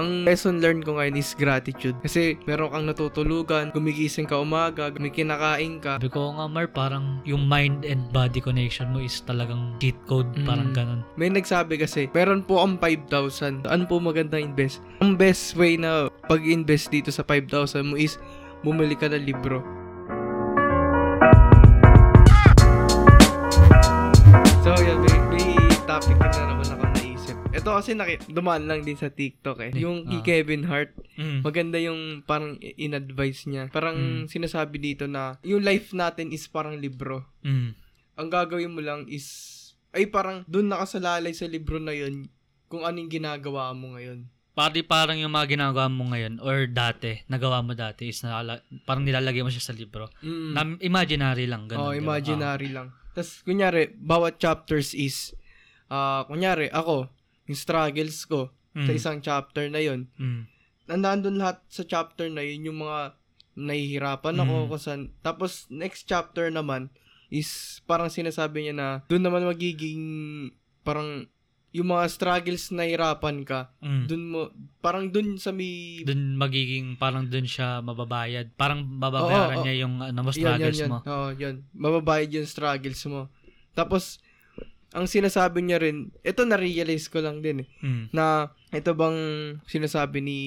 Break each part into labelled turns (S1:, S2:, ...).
S1: Ang lesson learned ko ngayon is gratitude. Kasi meron kang natutulugan, gumigising ka umaga, may kinakain ka.
S2: Sabi ko nga, Mar, parang yung mind and body connection mo is talagang cheat code,
S1: Mm.
S2: parang ganun.
S1: May nagsabi kasi, meron po akong 5,000. Ano po maganda invest? Ang best way na pag-invest dito sa 5,000 mo is bumili ka ng libro. So, yun, may, Ito kasi naki, dumaan lang din sa TikTok eh. Yung kay
S2: Ah.
S1: Kevin Hart,
S2: Mm.
S1: maganda yung parang in-advise niya. Parang
S2: Mm.
S1: sinasabi dito na yung life natin is parang libro.
S2: Mm.
S1: Ang gagawin mo lang is, ay parang doon nakasalalay sa libro na yun kung anong ginagawa mo ngayon.
S2: Pati parang yung mga ginagawa mo ngayon or dati, nagawa mo dati is nalala, parang nilalagay mo siya sa libro.
S1: Mm.
S2: Na imaginary lang, ganun.
S1: oh,
S2: di ba?
S1: imaginary lang. Tapos, kunyari, bawat chapters is, ah kunyari, ako, yung struggles ko
S2: Ah.
S1: sa
S2: Mm.
S1: isang chapter na yun,
S2: Mm.
S1: nandun lahat sa chapter na yun, yung mga nahihirapan ako
S2: Mm.
S1: kung saan. Tapos, next chapter naman is parang sinasabi niya na doon naman magiging parang yung mga struggles na hirapan ka,
S2: Mm.
S1: doon mo, parang doon sa may...
S2: Dun magiging, parang dun siya mababayad. Parang mababayaran
S1: Oo, oo.
S2: niya yung ano, mo,
S1: Yan, yan,
S2: struggles
S1: yan.
S2: mo.
S1: Oo, yan. Mababayad yung struggles mo. Tapos, ang sinasabi niya rin, ito na-realize ko lang din eh,
S2: Mm.
S1: na ito bang sinasabi ni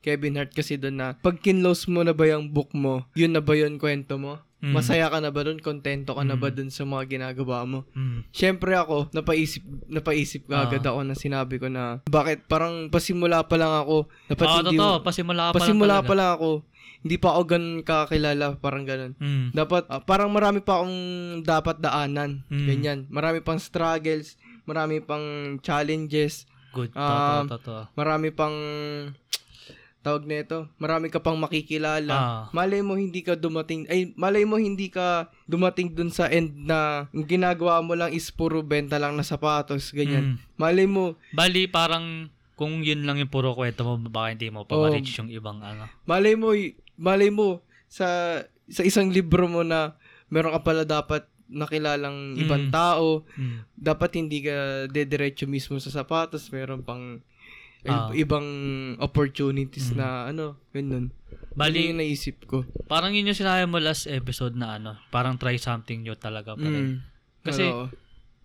S1: Kevin Hart kasi doon na pag kinlose mo na ba yung book mo, yun na ba yun kwento mo?
S2: Mm.
S1: Masaya ka na ba doon? Kontento ka na ba
S2: Mm.
S1: doon sa mga ginagawa mo?
S2: Mm.
S1: Siyempre ako, napaisip, napaisip
S2: Ah.
S1: agad ako na sinabi ko na, bakit parang pasimula pa lang ako, dapat
S2: Oo,
S1: hindi
S2: totoo. Pasimula ka pa
S1: pasimula
S2: lang
S1: pa lang ako, hindi pa ako ganun kakilala, parang ganun.
S2: Mm.
S1: Dapat, ah, parang marami pa akong dapat daanan.
S2: Mm.
S1: Ganyan. Marami pang struggles, marami pang challenges,
S2: Good.
S1: Um,
S2: Totoo, totoo.
S1: marami pang tawag nito, marami ka pang makikilala.
S2: Ah.
S1: Malay mo hindi ka dumating, ay malay mo hindi ka dumating dun sa end na ginagawa mo lang is puro benta lang na sapatos, ganyan.
S2: Mm.
S1: Malay mo,
S2: Bali, parang kung yun lang yung puro kwento mo, baka hindi mo pa
S1: Oo.
S2: ma-reach yung ibang ano.
S1: malay mo, malay mo sa sa isang libro mo na meron ka pala dapat nakilalang ibang
S2: Mm.
S1: tao,
S2: Mm.
S1: dapat hindi ka dediretso mismo sa sapatos, meron pang i-
S2: Ah.
S1: ibang opportunities
S2: Mm.
S1: na ano, ganun. Bali,
S2: Bali,
S1: yung naisip ko.
S2: parang yun yung sinabi mo last episode na ano, parang try something new talaga pa rin.
S1: Mm.
S2: Kasi,
S1: Oo.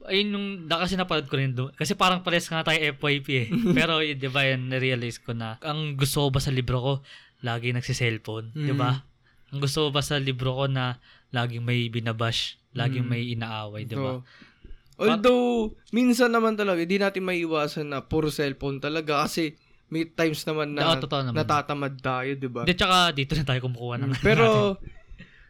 S2: ayun yung, da, kasi napanood ko rin doon. Kasi parang pares nga tayo FYP eh. Pero yun, di ba yun, na-realize ko na, ang gusto ko ba sa libro ko, lagi nagsiselfone, di ba?
S1: Mm.
S2: Ang gusto ko ba sa libro ko na laging may binabash, laging
S1: Mm.
S2: may inaaway, di ba?
S1: Although, minsan naman talaga, di natin maiwasan na puro cellphone talaga kasi may times naman na
S2: totoo naman.
S1: natatamad tayo, di ba?
S2: Hindi, tsaka dito na tayo kumukuha ng
S1: Mm. Pero,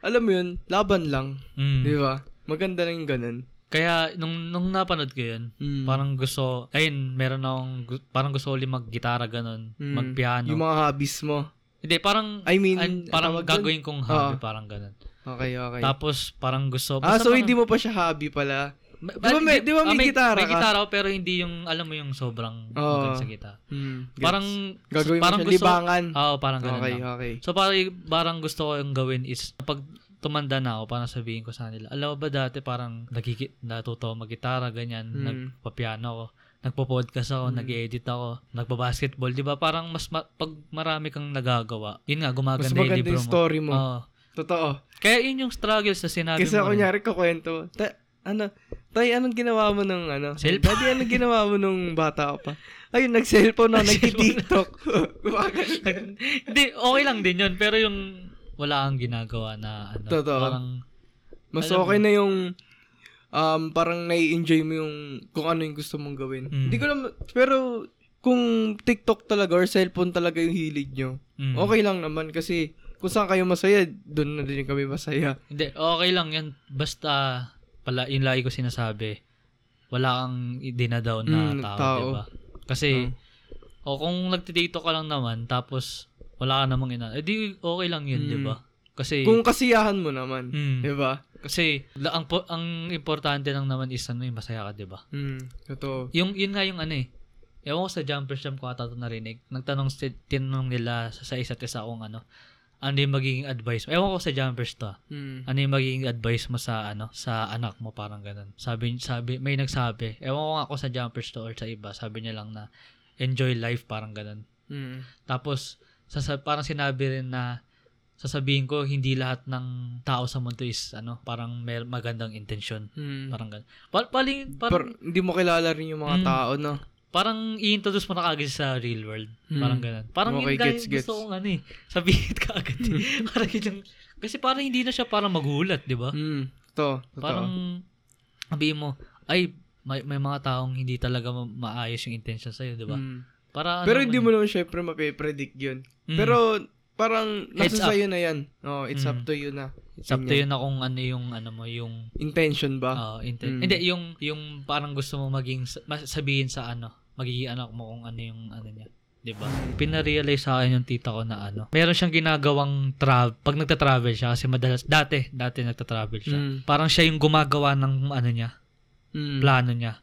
S1: alam mo yun, laban lang,
S2: Mm.
S1: di ba? Maganda na yung ganun.
S2: Kaya, nung, nung napanood ko yun,
S1: Mm.
S2: parang gusto, ayun, meron akong, parang gusto ulit mag-gitara ganun,
S1: Mm.
S2: mag-piano.
S1: Yung mga hobbies mo.
S2: Hindi, parang,
S1: I mean,
S2: an- parang gagawin kong hobby,
S1: Oo.
S2: parang ganun.
S1: Okay, okay.
S2: Tapos, parang gusto,
S1: ah,
S2: basta
S1: so
S2: parang-
S1: hindi mo pa siya hobby pala.
S2: Ma-
S1: Di ba may- di ba may
S2: ah,
S1: gitara
S2: May
S1: ka?
S2: gitara ako, pero hindi yung, alam mo yung sobrang
S1: Oo.
S2: magaling sa gitara.
S1: Hmm, gets.
S2: Parang,
S1: Gagawin
S2: parang
S1: mo siya
S2: gusto,
S1: libangan.
S2: Oo, parang ganun
S1: okay,
S2: lang.
S1: okay.
S2: So, parang, parang gusto ko yung gawin is, pag tumanda na ako, parang sabihin ko sa nila, alam mo ba dati parang nagigi, natuto ako mag-gitara, ganyan,
S1: Mm.
S2: nagpapiano ako, nagpo-podcast ako,
S1: Mm.
S2: nag-edit ako, nagpa-basketball, di ba? Parang mas, ma- pag marami kang nagagawa, yun nga,
S1: Mas
S2: gumaganda yung libro
S1: yung
S2: mo.
S1: story mo.
S2: Oo.
S1: Totoo.
S2: Kaya yun yung struggles na sinabi
S1: Kasi
S2: mo. rin.
S1: kunyari kakwento, ta, ano, tay, anong ginawa mo nung ano?
S2: Cellphone.
S1: Daddy, anong ginawa mo nung bata ka pa? Ayun, nag-cellphone ako, nag-tiktok.
S2: Hindi, okay lang din yun. Pero yung wala kang ginagawa na ano.
S1: Totoo.
S2: Parang,
S1: Mas okay na yung um, parang nai-enjoy mo yung kung ano yung gusto mong gawin.
S2: Mm.
S1: Hindi ko naman, pero kung TikTok talaga or cellphone talaga yung hilig nyo,
S2: mm.
S1: okay lang naman kasi kung saan kayo masaya, doon na din kami masaya.
S2: Hindi, okay lang yan. Basta, pala, yun lagi ko sinasabi, wala kang dinadaw na
S1: Mm,
S2: tao,
S1: tao.
S2: diba? Kasi,
S1: Oh.
S2: o kung nagtitito ka lang naman, tapos, wala ka namang ina, edi okay lang yun,
S1: Mm.
S2: diba? Kasi,
S1: Kung kasiyahan mo naman,
S2: mm,
S1: 'di ba?
S2: kasi, la- ang, po- ang importante lang naman is, ano, yung masaya ka, diba?
S1: Mm, totoo.
S2: Yung, yun nga yung ano eh, ewan ko sa Jumper Jam ko ata ito narinig, nagtanong, si- tinanong nila sa, sa isa't isa kung ano, ano yung magiging advice mo. Ewan ko sa Jumpers to.
S1: Mm.
S2: ano yung magiging advice mo sa ano sa anak mo parang ganun sabi sabi may nagsabi ewan ko nga ako sa jumpers to or sa iba sabi niya lang na enjoy life parang ganun
S1: Mm.
S2: Tapos, sasa- parang sinabi rin na sasabihin ko, hindi lahat ng tao sa mundo is, ano, parang may magandang intensyon.
S1: Mm.
S2: Parang ganun. Pa- paling, parang,
S1: Pero hindi mo kilala rin yung mga
S2: Mm.
S1: tao, no?
S2: parang i-introduce mo na kagad sa real world.
S1: Hmm.
S2: Parang ganun. Parang
S1: Okay,
S2: yun
S1: gets, gets.
S2: gusto kong ano eh. Sabihin ka agad eh. parang yun yung, kasi parang hindi na siya parang magulat, di ba?
S1: Mm. To, totoo.
S2: Parang, sabihin mo, ay, may, may mga taong hindi talaga ma- maayos yung intention sa'yo, di ba?
S1: Mm.
S2: Para
S1: Pero
S2: ano,
S1: hindi
S2: ano,
S1: mo naman syempre mapipredict yun.
S2: Mm.
S1: Pero parang nasa
S2: up.
S1: sa'yo na yan. Oh, it's up
S2: Mm.
S1: to you na.
S2: it's up to yun na kung ano yung, ano mo, yung,
S1: Intention ba?
S2: ah, inten-
S1: Mm.
S2: hindi, yung, yung parang gusto mo maging, sabihin sa ano, magiging anak mo kung ano yung, ano niya. 'di ba? Pina-realize sa akin yung tita ko na ano. Meron siyang ginagawang travel pag nagta-travel siya kasi madalas dati, dati nagta-travel siya.
S1: Mm.
S2: Parang siya yung gumagawa ng ano niya,
S1: Mm.
S2: plano niya.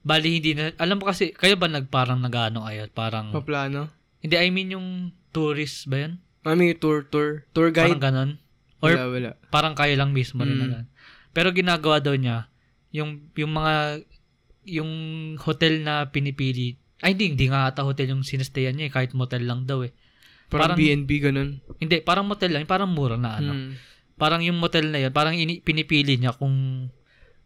S2: Bali hindi na alam mo kasi kayo ba nagparang nag-ano kayo? Parang
S1: Paplano?
S2: hindi I mean yung tourist ba 'yun?
S1: Mami, tour, tour. Tour
S2: Parang
S1: guide?
S2: ganon. Or
S1: wala, wala.
S2: parang kayo lang mismo rin
S1: Mm.
S2: na ganun. Pero ginagawa daw niya yung yung mga yung hotel na pinipili ay hindi, hindi nga ata hotel yung sinastayan niya eh, kahit motel lang daw eh.
S1: Parang,
S2: Parang-
S1: BNB, ganun.
S2: Hindi, parang motel lang, parang mura na ano.
S1: Mm.
S2: Parang yung motel na yun, parang ini, pinipili niya kung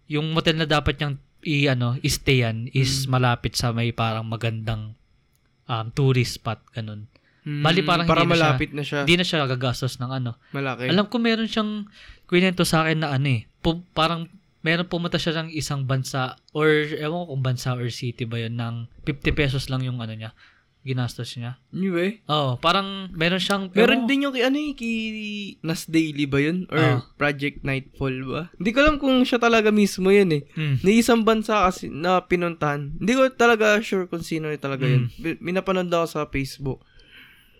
S2: yung motel na dapat niyang i ano, i-stayan is
S1: Mm.
S2: malapit sa may parang magandang um, tourist spot ganun.
S1: Mm.
S2: Bali, parang
S1: Para
S2: hindi
S1: malapit na siya.
S2: Hindi na siya gagastos ng ano.
S1: Malaki.
S2: Alam ko meron siyang kwento sa akin na ano eh. pu- parang meron pumunta siya ng isang bansa or ewan ko kung bansa or city ba yun ng 50 pesos lang yung ano niya ginastos niya.
S1: Anyway.
S2: Oh, parang meron siyang
S1: Meron
S2: ewan ko-
S1: din yung kay ano eh, kay Nas Daily ba yun? Or
S2: Ah.
S1: Project Nightfall ba? Hindi ko alam kung siya talaga mismo yun eh.
S2: Hmm.
S1: Ni isang bansa kasi na pinuntahan. Hindi ko talaga sure kung sino yung talaga yun.
S2: Mm.
S1: Bi- Minapanood ako sa Facebook.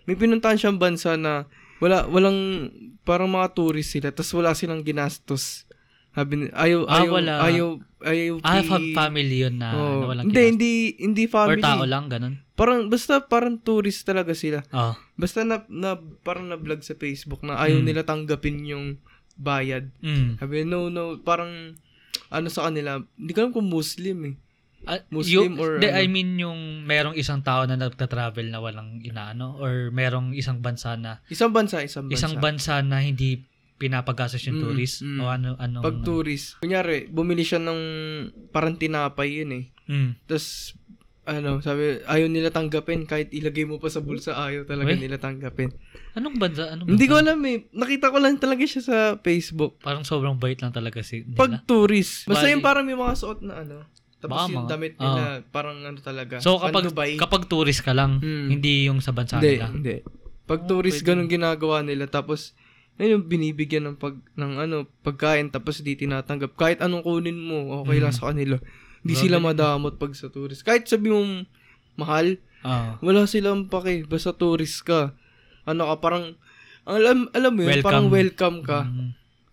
S1: May pinuntahan siyang bansa na wala walang parang mga tourist sila tapos wala silang ginastos. Sabi ni, ayaw,
S2: Ah,
S1: ayaw,
S2: wala.
S1: ayaw, ayaw,
S2: Ah, family yun na,
S1: Oo.
S2: na walang
S1: hindi,
S2: ginastos.
S1: hindi, hindi
S2: Or
S1: family.
S2: tao lang, ganun.
S1: Parang, basta parang tourist talaga sila.
S2: Oh.
S1: Basta na, na parang na-vlog sa Facebook na ayaw
S2: Mm.
S1: nila tanggapin yung bayad.
S2: Mm.
S1: Sabi, no, no, parang, ano sa kanila, hindi ko alam kung Muslim eh.
S2: Ah,
S1: Muslim
S2: yung-
S1: or
S2: de,
S1: ano?
S2: I mean yung merong isang tao na nagta-travel na walang inaano or merong isang bansa na
S1: Isang bansa, isang bansa.
S2: isang bansa na hindi pinapagastos yung
S1: Mm,
S2: tourist
S1: mm.
S2: o ano ano
S1: Pag tourist, kunyari, bumili siya ng parang tinapay yun eh.
S2: mm.
S1: Tapos, ano, sabi, ayaw nila tanggapin kahit ilagay mo pa sa bulsa, ayaw talaga
S2: Uy.
S1: nila tanggapin.
S2: anong bansa anong
S1: Hindi
S2: bansa?
S1: ko alam eh. Nakita ko lang talaga siya sa Facebook.
S2: parang sobrang bait lang talaga si nila
S1: Pag tourist, basta yung parang may mga suot na ano. Tapos
S2: Baka
S1: yung
S2: mga-
S1: damit nila, parang ano talaga.
S2: so kapag
S1: Pan-Dubai.
S2: kapag tourist ka lang
S1: Hmm.
S2: hindi yung sa bansa
S1: Hindi,
S2: nila
S1: hindi. Pag
S2: Oh,
S1: tourist,
S2: pwede.
S1: ganun ginagawa nila. Tapos, ayun, binibigyan ng pag ng ano, pagkain tapos di tinatanggap. Kahit anong kunin mo, okay lang
S2: Mm.
S1: sa kanila. Hindi sila madamot pag sa tourist. Kahit sabi mong mahal,
S2: Ah.
S1: wala silang pake. Basta tourist ka. Ano ka, parang, alam, alam mo yun,
S2: Welcome.
S1: parang welcome ka.
S2: Mm.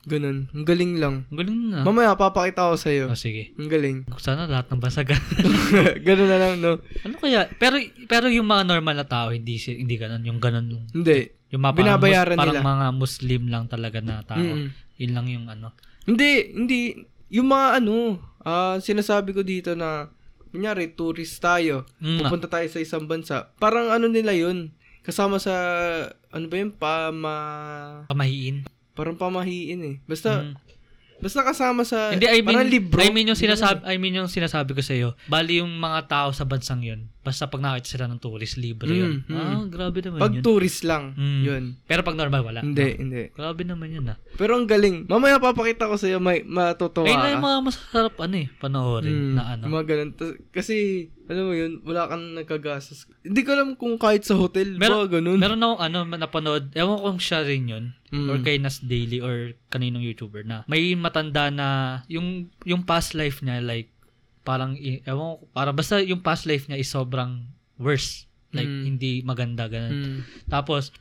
S1: Ganun. Ang galing lang.
S2: Ang galing na
S1: Mamaya, papakita ko sa'yo.
S2: oh, sige
S1: Ang galing.
S2: sana lahat ng bansa ganun.
S1: na lang, no?
S2: ano kaya pero pero yung mga normal na tao hindi hindi ganun yung ganun yung,
S1: Hindi.
S2: yung mga parang,
S1: Binabayaran
S2: mus- parang
S1: nila.
S2: mga muslim lang talaga na tao
S1: Mm-mm.
S2: yun lang yung ano
S1: Hindi, hindi. Yung mga ano, ah sinasabi ko dito na, kunyari, tourist tayo.
S2: Mm.
S1: Pupunta tayo sa isang bansa. Parang ano nila yun. Kasama sa, ano ba yun, pama...
S2: pamahiin
S1: Parang pamahiin eh. Basta,
S2: Mm.
S1: basta kasama sa,
S2: Hindi, I mean,
S1: parang libro.
S2: I mean yung sinasabi, I mean yung sinasabi ko sa iyo. Bali yung mga tao sa bansang 'yun. Basta pag nakita sila ng tourist, libre 'yun.
S1: Mm, mm.
S2: Ah, grabe naman
S1: Pag
S2: 'yun.
S1: tourist lang,
S2: Mm.
S1: yun.
S2: Pero pag normal wala.
S1: Hindi, hindi.
S2: Grabe naman 'yun ah.
S1: Pero ang galing. Mamaya papakita ko sa'yo, may matutuwa
S2: Ayun na yung mga masarap ano eh, panoorin
S1: Mm,
S2: na ano.
S1: Mga ganun. Kasi, alam mo yun, wala kang nagkagastos. Hindi ko alam kung kahit sa hotel
S2: Meron-
S1: ba, ganun.
S2: Meron akong ano napanood, ewan ko kung siya rin 'yun
S1: Mm.
S2: or kay Nas Daily or kaninong YouTuber na may matanda na yung yung past life niya like parang ewan ko, para basta yung past life niya is sobrang worse. Like
S1: Mm.
S2: hindi maganda ganun.
S1: Mm.
S2: Tapos,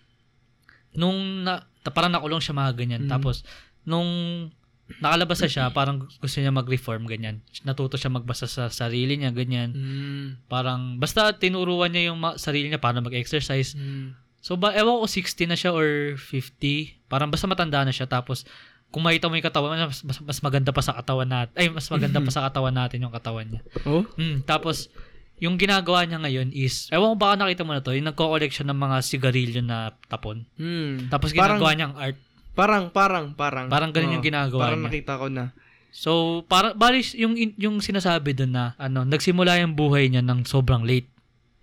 S2: nung na, parang nakulong siya mga ganyan.
S1: Mm.
S2: Tapos, nung nakalabas na siya, parang gusto niya mag-reform, ganyan. Natuto siya magbasa sa sarili niya, ganyan.
S1: Mm.
S2: Parang, basta tinuruan niya yung ma- sarili niya paano mag-exercise.
S1: Mm.
S2: So, ba, ewan ko 60 na siya or 50. Parang basta matanda na siya. Tapos, kung makita mo yung katawan, mas, mas, mas maganda pa sa katawan natin. Ay, mas maganda pa sa katawan natin yung katawan niya.
S1: Oh?
S2: Mm, tapos, yung ginagawa niya ngayon is, ewan ko baka nakita mo na to, yung nagko-collect siya ng mga sigarilyo na tapon.
S1: Hmm.
S2: Tapos
S1: Parang-
S2: ginagawa niyang art.
S1: Parang, parang, parang.
S2: Parang ganun
S1: Oo.
S2: yung ginagawa
S1: Parang
S2: niya.
S1: nakita ko na.
S2: So, para balis yung yung sinasabi doon na ano, nagsimula yung buhay niya ng sobrang late,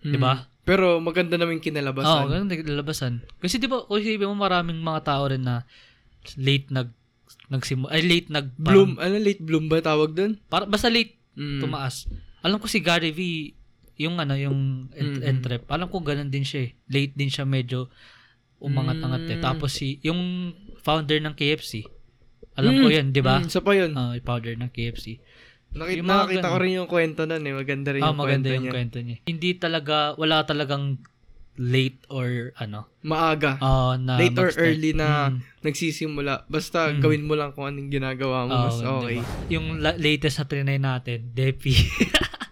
S2: 'di ba?
S1: Hmm. Pero maganda naman yung
S2: Oo,
S1: kinalabasan.
S2: ganun naglalabasan. Kasi 'di ba, kung isipin mo maraming mga tao rin na late nag nagsimula ay late nag
S1: bloom, ano, late bloom ba tawag dun?
S2: Para, basta late
S1: Mm.
S2: tumaas. Alam ko si Gary V yung ano, yung
S1: Mhm.
S2: entrep. Alam ko ganun din siya eh. Late din siya medyo umangat-angat eh.
S1: Mm.
S2: Tapos si yung founder ng KFC. Alam ko
S1: Mm,
S2: 'yan, 'di ba?
S1: Mm, isa pa yun.
S2: Yung founder ng KFC.
S1: Nakita, nakita ko rin yung kwento nun eh. Maganda rin
S2: Ah,
S1: yung
S2: maganda
S1: kwento
S2: yung
S1: niya.
S2: kwento niya. Hindi talaga, wala talagang late or ano,
S1: Maaga.
S2: ah, na
S1: late or early na
S2: Mm.
S1: nagsisimula. Basta
S2: Mm.
S1: gawin mo lang kung anong ginagawa mo.
S2: Oo,
S1: mas okay.
S2: diba? Yung la- latest na trinay natin, Depi.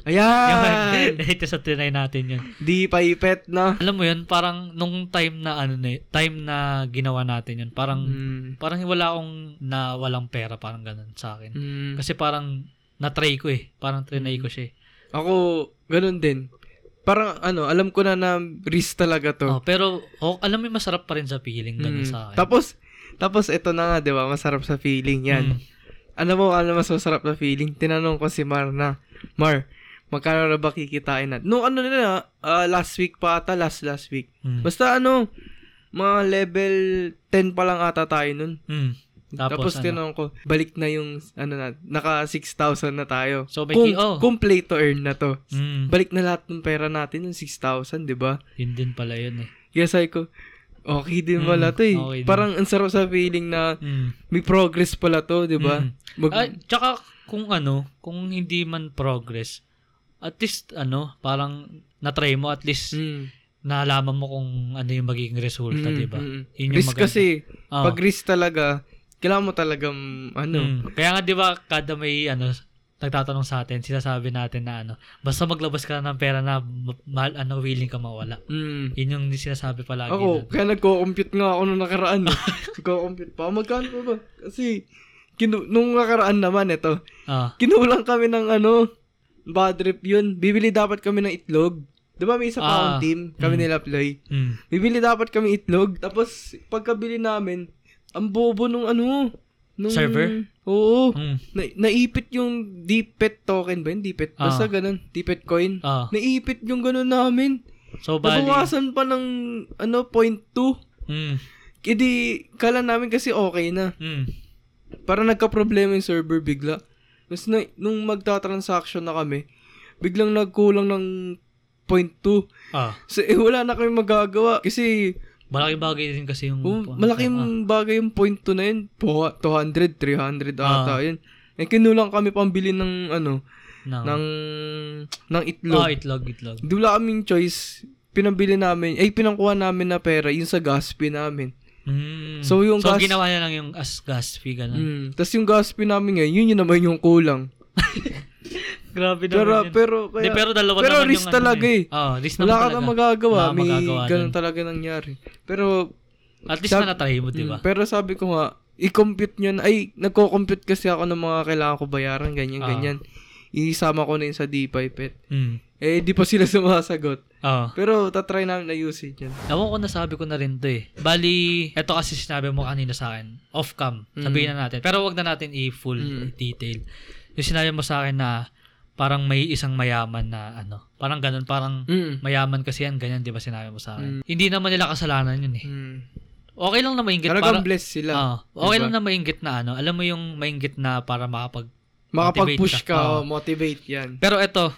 S1: Ayan!
S2: yung latest na trinay natin yun.
S1: Di pa ipet na.
S2: Alam mo yun, parang nung time na ano na, time na ginawa natin yun, parang
S1: Mm.
S2: parang wala akong na walang pera, parang ganun sa akin.
S1: Mm.
S2: Kasi parang na-try ko eh. Parang trinay ko siya eh.
S1: Ako, ganun din. Parang ano, alam ko na na risk talaga to.
S2: Oh, pero oh, alam mo masarap pa rin sa feeling ganun
S1: Mm.
S2: sa akin.
S1: Tapos, tapos ito na nga, di ba? Masarap sa feeling yan.
S2: Mm.
S1: Alam mo, ano mas masarap na feeling? Tinanong ko si Mar na, Mar, magkano na ba kikitain natin? Nung ano na, ah, last week pa ata, last last week.
S2: Mm.
S1: Basta ano, mga level 10 pa lang ata tayo nun.
S2: Mm.
S1: Tapos,
S2: Tapos, ano?
S1: tinanong ko, balik na yung, ano na, naka 6,000 na tayo.
S2: So, may
S1: kung,
S2: oh.
S1: kung play to earn na to.
S2: Mm.
S1: Balik na lahat ng pera natin yung 6,000, di ba?
S2: Yun din pala yun eh.
S1: Kaya sabi ko, okay din
S2: Mm,
S1: pala to eh.
S2: okay.
S1: Parang ang sarap sa feeling na
S2: Mm.
S1: may progress pala to, di ba?
S2: Mm.
S1: Mag-
S2: Ah, tsaka kung ano, kung hindi man progress, at least ano, parang na-try mo, at least
S1: Mm.
S2: nalaman mo kung ano yung magiging resulta,
S1: Mm,
S2: di ba?
S1: mm, mm. Risk
S2: maganda.
S1: kasi,
S2: Oo.
S1: pag risk talaga, kailangan mo talagang, ano,
S2: Mm. Kaya nga, di ba, kada may ano, nagtatanong sa atin, sinasabi natin na ano, basta maglabas ka ng pera na ma- ma- ano, willing ka mawala.
S1: mm.
S2: Yun yung sinasabi palagi.
S1: Ako,
S2: natin.
S1: kaya nagko-compute nga ako nung nakaraan. eh. nagko-compute pa. Magkano pa ba? Kasi, kinu- nung nakaraan naman, ito,
S2: Ah,
S1: kinulang kami ng ano, bad trip yun. Bibili dapat kami ng itlog. Di ba may isa pa
S2: Ah,
S1: team, kami
S2: mm.
S1: nila Ploy.
S2: mm.
S1: Bibili dapat kami itlog. Tapos, pagkabili namin, ang bobo nung ano, nung...
S2: Server?
S1: Oo.
S2: Mm.
S1: Na, naipit yung DPET token ba yun? DPET? Basta
S2: Ah.
S1: ganun. DPET coin.
S2: Ah,
S1: Naipit yung ganun namin.
S2: so, bali.
S1: Nabawasan pa ng, ano, point 2.
S2: Mm.
S1: Hindi, kala namin kasi okay na.
S2: Mm.
S1: Parang nagka-problema yung server bigla. Tapos na, nung magta-transaction na kami, biglang nagkulang ng point 2.
S2: Ah,
S1: So, eh, wala na kami magagawa. Kasi,
S2: malaking bagay din kasi yung...
S1: oh,
S2: ah,
S1: malaking bagay yung point 2 na yun. Po- 200, 300
S2: Ah.
S1: ata yun. Eh, kinulang kami pambili ng, ano,
S2: no.
S1: ng, ng itlog.
S2: Ah, itlog, itlog.
S1: Di wala kaming choice. Pinambili namin, ay pinangkuha namin na pera, yung sa gas fee namin.
S2: Mm.
S1: So, yung
S2: so
S1: gas-
S2: ginawa niya lang yung as gas fee, ganun.
S1: Mm. Tapos yung gas fee namin ngayon, yun yun naman yung kulang.
S2: Grabe
S1: Pero,
S2: naman yun.
S1: pero,
S2: Di,
S1: kaya,
S2: pero dalawa
S1: pero
S2: naman
S1: risk
S2: yung
S1: talaga
S2: ano
S1: eh.
S2: Oh, risk
S1: wala ka na magagawa.
S2: Wala
S1: May
S2: magagawa
S1: ganun
S2: dun.
S1: talaga nangyari. Pero,
S2: At least
S1: Sab-
S2: na na-try mo, di ba?
S1: mm, pero sabi ko nga, i-compute nyo na, ay, nagko-compute kasi ako ng mga kailangan ko bayaran, ganyan,
S2: Ah.
S1: ganyan. Isama ko na yun sa D5
S2: Mm.
S1: Eh, di pa sila sumasagot.
S2: Oh.
S1: Pero, tatry namin na usage yan.
S2: Ewan ko nasabi ko na rin to eh. Bali, eto kasi sinabi mo kanina sa akin. Off-cam. Sabihin na natin. Pero wag na natin i-full
S1: Mm.
S2: detail. Yung sinabi mo sa akin na parang may isang mayaman na ano. Parang ganun. Parang
S1: Mm.
S2: mayaman kasi yan. Ganyan, di ba sinabi mo sa
S1: Mm.
S2: akin? Hindi naman nila kasalanan yun eh.
S1: Mm.
S2: Okay lang na mainggit
S1: Talagang
S2: para...
S1: bless sila.
S2: Ah, okay
S1: Diba?
S2: lang na mainggit na ano. Alam mo yung mainggit na para makapag...
S1: Makapag-push ka,
S2: ka.
S1: oh, motivate yan.
S2: Pero eto,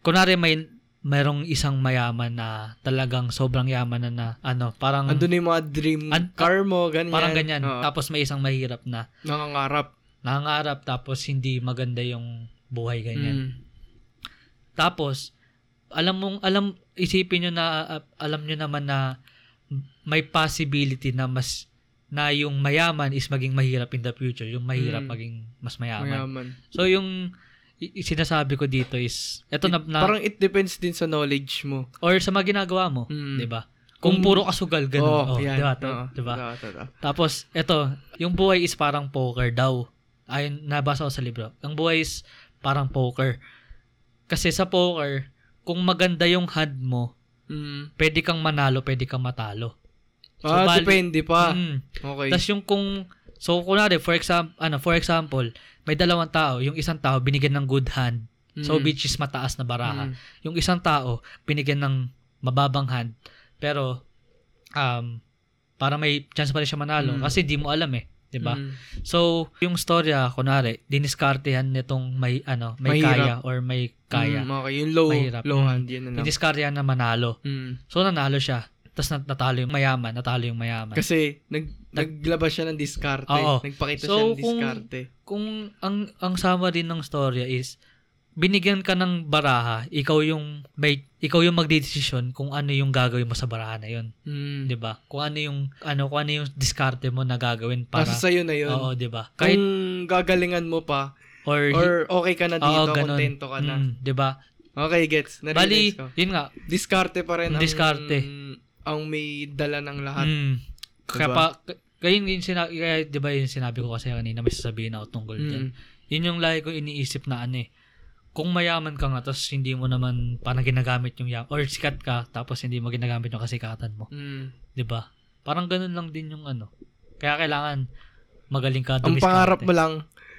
S2: kunwari may mayroong isang mayaman na talagang sobrang yaman na na ano, parang
S1: Andun na yung mga dream
S2: An-
S1: car mo, ganyan.
S2: parang ganyan.
S1: Oo.
S2: Tapos may isang mahirap na
S1: nangangarap.
S2: nangangarap tapos hindi maganda yung buhay ganyan.
S1: Mm.
S2: Tapos alam mong alam isipin nyo na uh, alam nyo naman na may possibility na mas na yung mayaman is maging mahirap in the future, yung mahirap
S1: Mm.
S2: maging mas mayaman.
S1: Mayaman.
S2: So yung i- sinasabi ko dito is eto na, na
S1: Parang it depends din sa knowledge mo.
S2: or sa mga ginagawa mo,
S1: Mm.
S2: 'di ba? Kung puro kasugal ganun, oh,
S1: yan.
S2: 'di ba?
S1: Oo,
S2: 'Di ba? Tapos eto, yung buhay is parang poker daw. Ayun nabasa ko sa libro. Ang buhay is parang poker. Kasi sa poker, kung maganda yung hand mo,
S1: Mm.
S2: pwede kang manalo, pwede kang matalo. So,
S1: ah,
S2: bali-
S1: depende pa.
S2: Mm.
S1: Okay.
S2: Tapos yung kung so kunwari for example, ano, for example, may dalawang tao, yung isang tao binigyan ng good hand. So
S1: Mm.
S2: which is mataas na baraha.
S1: Mm.
S2: Yung isang tao binigyan ng mababang hand pero um para may chance pa rin siya manalo
S1: Mm.
S2: kasi di mo alam eh, 'di ba?
S1: Mm.
S2: So, yung storya kunwari, diniskartehan nitong may ano, may
S1: Mahirap.
S2: kaya or may kaya.
S1: Mm, okay, yung low,
S2: Mahirap.
S1: low
S2: Mm.
S1: hand, yun na.
S2: Diniskartehan na manalo.
S1: Mm.
S2: So nanalo siya. Tapos nat- natalo yung mayaman, natalo yung mayaman.
S1: Kasi, nag, naglabas siya ng diskarte.
S2: Oo.
S1: Nagpakita
S2: So,
S1: siya ng
S2: kung-
S1: diskarte.
S2: kung ang ang summary ng storya is binigyan ka ng baraha, ikaw yung may ikaw yung magdedesisyon kung ano yung gagawin mo sa baraha na yun,
S1: Mm.
S2: 'di ba? Kung ano yung ano kung ano yung diskarte mo na gagawin para
S1: Nasa sa'yo na yun.
S2: Oo, 'di ba?
S1: Kung
S2: Kahit
S1: gagalingan mo pa,
S2: or,
S1: or okay ka na dito,
S2: ganun.
S1: kontento ka na.
S2: Mm, 'di ba?
S1: Okay, gets.
S2: Bali,
S1: ko.
S2: yun nga.
S1: Diskarte pa rin ang,
S2: Diskarte.
S1: ang may dala ng lahat.
S2: Mm, kaya
S1: Diba?
S2: pa kaya yung sinabi, kaya, 'di ba yung sinabi ko kasi kanina may sasabihin ako tungkol.
S1: Mm.
S2: Yun yung lagi ko iniisip na ano eh. Kung mayaman ka nga, tapos hindi mo naman parang ginagamit yung yam, or sikat ka, tapos hindi mo ginagamit yung kasikatan mo.
S1: Mm.
S2: 'di ba? Parang ganun lang din yung ano. Kaya kailangan magaling ka
S1: Ang pangarap mo lang,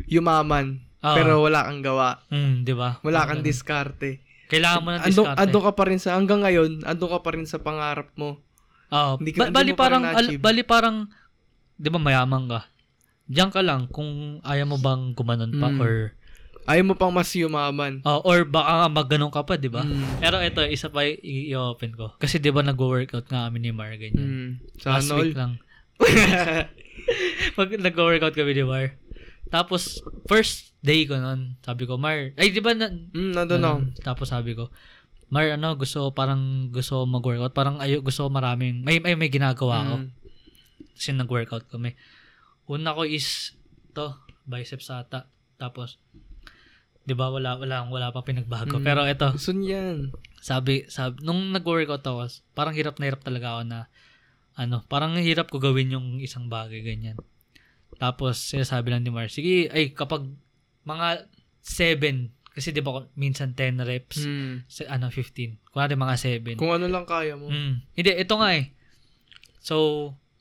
S1: yumaman.
S2: Oo.
S1: Pero wala kang gawa.
S2: Mm, 'di ba?
S1: Wala
S2: Parang
S1: kang
S2: ganun.
S1: diskarte.
S2: Kailangan mo ng diskarte.
S1: andun ka pa rin sa, hanggang ngayon, andun ka pa rin sa pangarap mo.
S2: Oo.
S1: Hindi ka-
S2: Ba- bali
S1: mo pa rin
S2: parang al- bali parang 'di ba mayaman ka? Diyan ka lang kung ayaw mo bang gumanon pa
S1: Mm.
S2: or
S1: Ayaw mo pang mas yumaman.
S2: oh, or baka nga magganon ka pa, 'di ba?
S1: Mm.
S2: Pero ito, isa pa i-open ko. Kasi 'di ba nagwo-workout nga kami ni Mar ganyan.
S1: Mm. Sa
S2: Last week lang. Pag nag-workout kami ni Mar. Tapos, first day ko nun, sabi ko, Mar, ay, di ba, na,
S1: mm, nandun.
S2: Ganun. Tapos sabi ko, Mar, ano, gusto, parang gusto ko mag-workout. Parang ayo, gusto ko maraming, may, may, may ginagawa ako.
S1: Mm.
S2: Kasi nag-workout kami. Una ko is, to, biceps ata. Tapos, di ba, wala, wala, wala pa pinagbago.
S1: Mm.
S2: Pero ito,
S1: Gusto niyan.
S2: sabi, sabi, nung nag-workout ako, parang hirap na hirap talaga ako na, ano, parang hirap ko gawin yung isang bagay, ganyan. Tapos, sinasabi lang ni Mar, sige, ay, kapag mga 7, kasi di ba minsan 10 reps,
S1: Mm.
S2: sa, ano, 15. Kunwari mga 7.
S1: Kung ano lang kaya mo.
S2: Mm. Hindi, ito nga eh. So,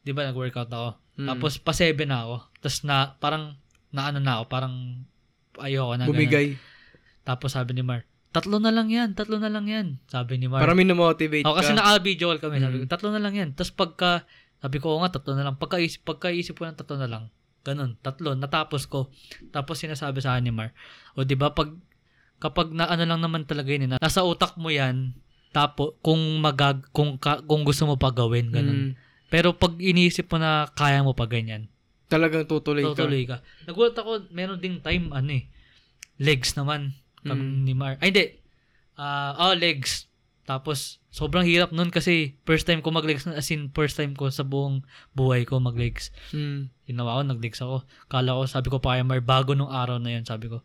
S2: di ba nag-workout ako.
S1: Mm.
S2: Tapos, pa 7 na ako. Tapos, na, parang, na ano na ako, parang, ayoko na. ganun.
S1: Bumigay.
S2: Tapos, sabi ni Mar, tatlo na lang yan, tatlo na lang yan. Sabi ni Mar.
S1: Para minomotivate
S2: Oh, kasi
S1: ka.
S2: naka-video call kami. Sabi ko,
S1: Mm.
S2: tatlo na lang yan. Tapos pagka, sabi ko, oo nga, tatlo na lang. Pagkaisip, pagkaisip ko ng tatlo na lang. Ganun, tatlo. Natapos ko. Tapos sinasabi sa akin ni Mar, o di ba pag, kapag na ano lang naman talaga yun, eh, na- nasa utak mo yan, tapo, kung magag, kung, ka, kung gusto mo pa gawin, ganun.
S1: Mm.
S2: Pero pag iniisip mo na kaya mo pa ganyan,
S1: Talagang tutuloy ka.
S2: tutuloy ka. Nagulat ako, meron ding time, ano eh, legs naman. Kami
S1: Mm.
S2: ni Mar. Ay, hindi. Ah, oh, legs. Tapos, sobrang hirap nun kasi first time ko mag-legs, as in first time ko sa buong buhay ko mag-legs.
S1: Mm.
S2: Ginawa ko, nag-legs ako. Kala ko, sabi ko pa kay Mar, bago nung araw na yun, sabi ko,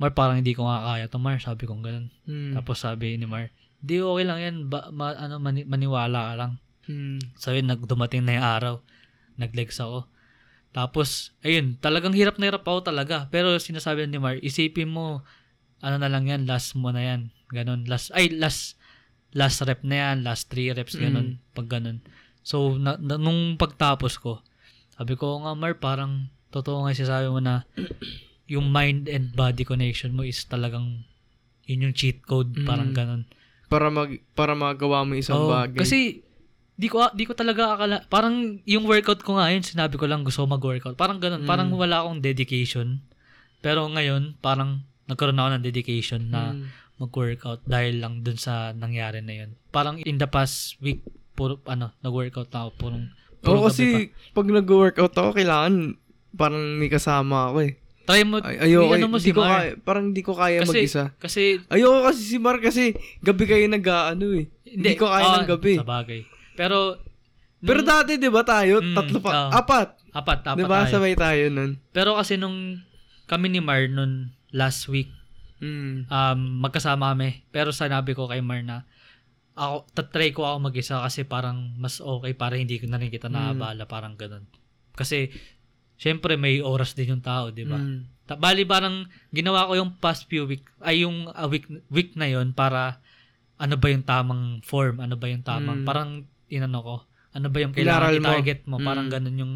S2: Mar, parang hindi ko nga kaya to, Mar. Sabi ko ganun.
S1: Mm.
S2: Tapos sabi ni Mar, di okay lang yan, ba, ma, ano, mani, maniwala ka lang.
S1: Mm.
S2: So yun, nag, dumating na yung araw. Nag-legs ako. Tapos, ayun, talagang hirap na hirap ako talaga. Pero sinasabi ni Mar, isipin mo, ano na lang yan, last mo na yan. Ganon, last, ay, last, last rep na yan, last three reps, ganon, pag ganon. So, na, na- nung pagtapos ko, sabi ko nga, Mar, parang, totoo nga sabi mo na, yung mind and body connection mo is talagang, yun yung cheat code, parang
S1: Mm.
S2: ganon.
S1: Para mag para magawa mo isang
S2: Oo,
S1: bagay.
S2: Kasi di ko di ko talaga akala parang yung workout ko nga yun sinabi ko lang gusto ko mag-workout. Parang ganun,
S1: Mm.
S2: parang wala akong dedication. Pero ngayon parang nagkaroon ako ng dedication na
S1: Mm.
S2: mag-workout dahil lang dun sa nangyari na yun. Parang in the past week puro ano, nag-workout na ako puro
S1: Oo, kasi pag nag-workout ako, kailangan parang may kasama ako eh.
S2: pa. Try mo,
S1: Ay, ayoko,
S2: ano mo
S1: di
S2: si
S1: ko
S2: Mar.
S1: kaya, parang di ko kaya
S2: Kasi-
S1: mag-isa.
S2: Kasi
S1: Ayoko kasi si Mar kasi gabi kayo nag-ano eh. Hindi ko kaya
S2: ah,
S1: ng gabi.
S2: Sa bagay. Pero
S1: Pero
S2: nung-
S1: dati, di ba tayo?
S2: Mm,
S1: tatlo pa.
S2: oo.
S1: Apat.
S2: apat, apat
S1: Di ba?
S2: tayo.
S1: Sabay tayo nun.
S2: Pero kasi nung kami ni Mar nun last week,
S1: Mm.
S2: um, magkasama kami. Pero sinabi ko kay Mar na ako, tatry ko ako mag-isa kasi parang mas okay para hindi ko na rin kita
S1: Mm.
S2: naabala, parang ganun. Kasi, syempre may oras din yung tao, di ba?
S1: Mm.
S2: Ta- Bali parang ginawa ko yung past few week, ay yung uh, week, week na yon para ano ba yung tamang form, ano ba yung tamang,
S1: Mm.
S2: parang inano ko, ano ba yung kailangan
S1: Inaral mo.
S2: i-target mo, parang
S1: Mm.
S2: ganun yung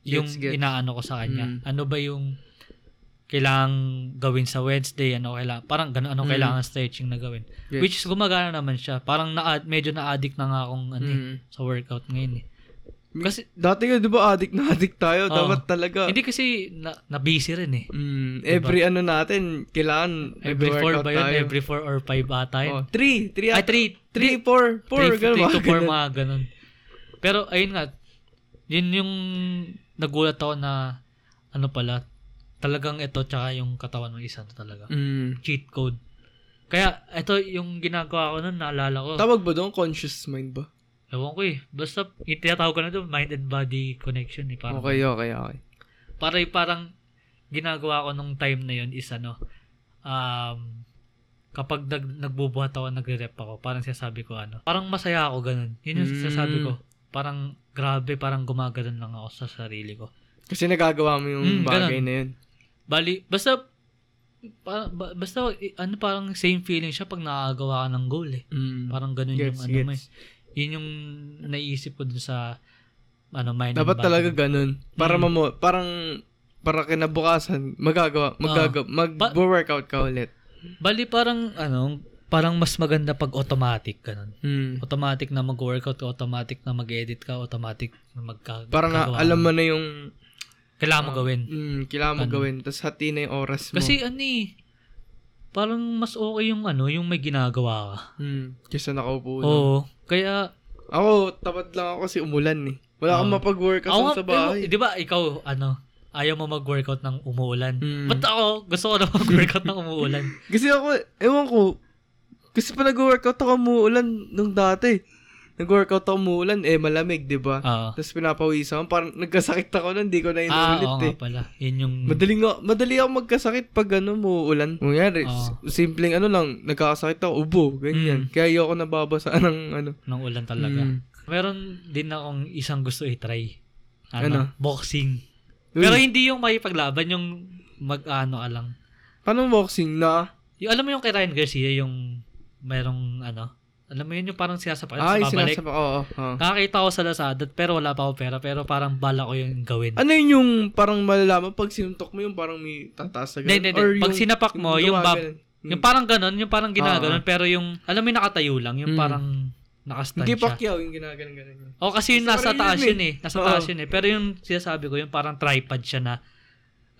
S2: yung
S1: Gets, gets.
S2: inaano ko sa kanya.
S1: Mm.
S2: Ano ba yung kailangan gawin sa Wednesday, ano kailangan, parang ganun, ano
S1: Mm.
S2: kailangan stretching na gawin.
S1: Gets.
S2: Which is gumagana naman siya. Parang na medyo na-addict na nga akong ano, eh,
S1: Mm.
S2: sa workout ngayon eh. Kasi,
S1: Dati nga, di ba, addict na addict tayo.
S2: Oo.
S1: Dapat talaga.
S2: hindi kasi na, na-busy rin eh.
S1: Mm, every ano natin, kailangan
S2: Every 4
S1: nag-workout
S2: ba yun?
S1: tayo.
S2: Every 4 or 5 ata yun.
S1: Oh, 3. 3
S2: Ay, 3.
S1: 3, 4. 4,
S2: 3
S1: ganun
S2: to 4
S1: ganun.
S2: mga ganun. Pero ayun nga, yun yung nagulat ako na ano pala, talagang ito tsaka yung katawan ng isa talaga.
S1: Mm.
S2: Cheat code. Kaya ito yung ginagawa ko nun, naalala ko.
S1: Tawag ba doon? Conscious mind ba?
S2: Ewan ko eh. Basta, itinatawag ko na ito, mind and body connection eh. Parang,
S1: Okay, okay, okay.
S2: para parang ginagawa ko nung time na yun is ano, um, kapag nag, nagbubuhat ako, nagre-rep ako, parang sinasabi ko ano, parang masaya ako ganun. Yun yung
S1: Mm.
S2: sinasabi ko. Parang grabe, parang gumaganon lang ako sa sarili ko.
S1: Kasi nagagawa mo yung
S2: Mm,
S1: bagay
S2: ganun.
S1: na yun.
S2: Bali, basta, pa, ba- basta, ano parang same feeling siya pag nakagawa ka ng goal eh.
S1: Mm.
S2: Parang ganun
S1: Gets,
S2: yung ano mo eh. Yun yung naisip ko dun sa ano, mind
S1: Dapat talaga ganun. Para
S2: Mm.
S1: mamo, parang para kinabukasan, magagawa, magagawa, mag-workout ka ulit.
S2: Bali parang ano, parang mas maganda pag automatic ganun.
S1: Mm.
S2: Automatic na mag-workout ka, automatic na mag-edit ka, automatic na magka
S1: Parang na, alam
S2: mo.
S1: na yung
S2: kailangan mo
S1: ah,
S2: gawin.
S1: Mm, kailangan mo
S2: Ano?
S1: gawin. Tapos hati na yung oras mo.
S2: Kasi ano eh, parang mas okay yung ano, yung may ginagawa ka.
S1: Mm, kaysa nakaupo lang.
S2: Oo. Kaya
S1: Ako, tapat lang ako kasi umulan eh. Wala akong
S2: Oo.
S1: mapag-workout
S2: ako
S1: sa bahay.
S2: di ba ikaw ano, ayaw mo mag-workout ng umuulan.
S1: Mm.
S2: Ba't ako, gusto ko na mag-workout ng umuulan.
S1: Kasi ako, ewan ko, kasi pa nag-workout ako umuulan nung dati. Nag-workout ako umuulan, eh malamig, di ba?
S2: Oo.
S1: Tapos pinapawisan ako, parang nagkasakit ako nun, hindi ko na
S2: Ah,
S1: inulit
S2: oo
S1: eh.
S2: nga pala. Yun yung...
S1: Madali nga, madali ako magkasakit pag ano, umuulan. Nangyari,
S2: Oo.
S1: simpleng ano lang, nagkakasakit ako, ubo, ganyan.
S2: Mm.
S1: Kaya ayoko nababasa ng ano.
S2: ng ulan talaga.
S1: Mm.
S2: Meron din akong isang gusto i-try. Ano?
S1: Ano?
S2: Boxing.
S1: Uy,
S2: Pero hindi yung makipaglaban, yung mag-ano ka lang.
S1: paano boxing na?
S2: Yung, alam mo yung kay Ryan Garcia, yung merong ano, alam mo yun yung parang sinasapak,
S1: Ay,
S2: babalik.
S1: sinasabi ko, oo. oo.
S2: Nakakita ko sa Lazada, pero wala pa ako pera, pero parang bala ko yung gawin.
S1: Ano yun yung parang malalaman pag sinuntok mo yung parang may tataas na
S2: Hindi, hindi, hindi. Pag sinapak mo, yung, bab,
S1: gumaganon.
S2: yung parang ganon, yung parang ginaganon,
S1: Oo.
S2: pero yung, alam mo yung nakatayo lang, yung
S1: Mm.
S2: parang nakastand
S1: Hindi. Pacquiao yung ginaganon ganon yun.
S2: O kasi yung nasa taas
S1: yun
S2: yun eh. Nasa
S1: Oo.
S2: taas yun eh. Pero yung sinasabi ko, yung parang tripod siya na,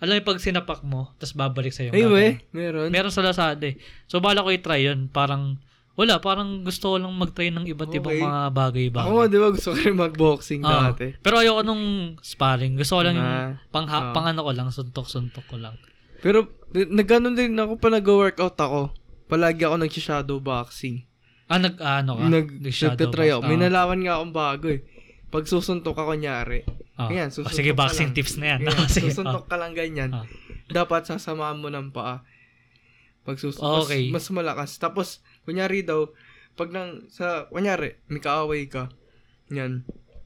S2: alam mo pag sinapak mo, tapos babalik sa'yo.
S1: Ay, we, meron.
S2: Meron sa Lazada eh. So, bala ko i-try yun. Parang, wala, parang gusto ko lang mag-try ng iba't ibang
S1: Okay.
S2: mga bagay-bagay.
S1: Ako nga, di ba, gusto ko rin mag-boxing
S2: Oo.
S1: dati.
S2: Pero ayoko nung sparring. Gusto ko lang yung
S1: Ah,
S2: pang,
S1: ah.
S2: pang ano ko lang, suntok-suntok ko lang.
S1: Pero, nagganon din ako pa nag-workout ako. Palagi ako nag-shadow boxing.
S2: Ah, nag, ah, ano ka?
S1: Nag,
S2: Nag-shadow
S1: nagtatry ako.
S2: box.
S1: May
S2: Ah.
S1: nalaman nga akong bago eh. Pag susuntok ka kunyari,
S2: Ah.
S1: Ayan,
S2: Ah,
S1: susuntok
S2: sige,
S1: ka
S2: boxing
S1: lang.
S2: tips na yan.
S1: Ayan,
S2: Ah, sige.
S1: susuntok ka lang ganyan.
S2: Ah.
S1: Dapat sasamahan mo ng paa. Pag susuntok,
S2: Okay.
S1: mas, mas malakas. Tapos, kunyari daw, pag nang, sa, kunyari, may kaaway ka. Yan.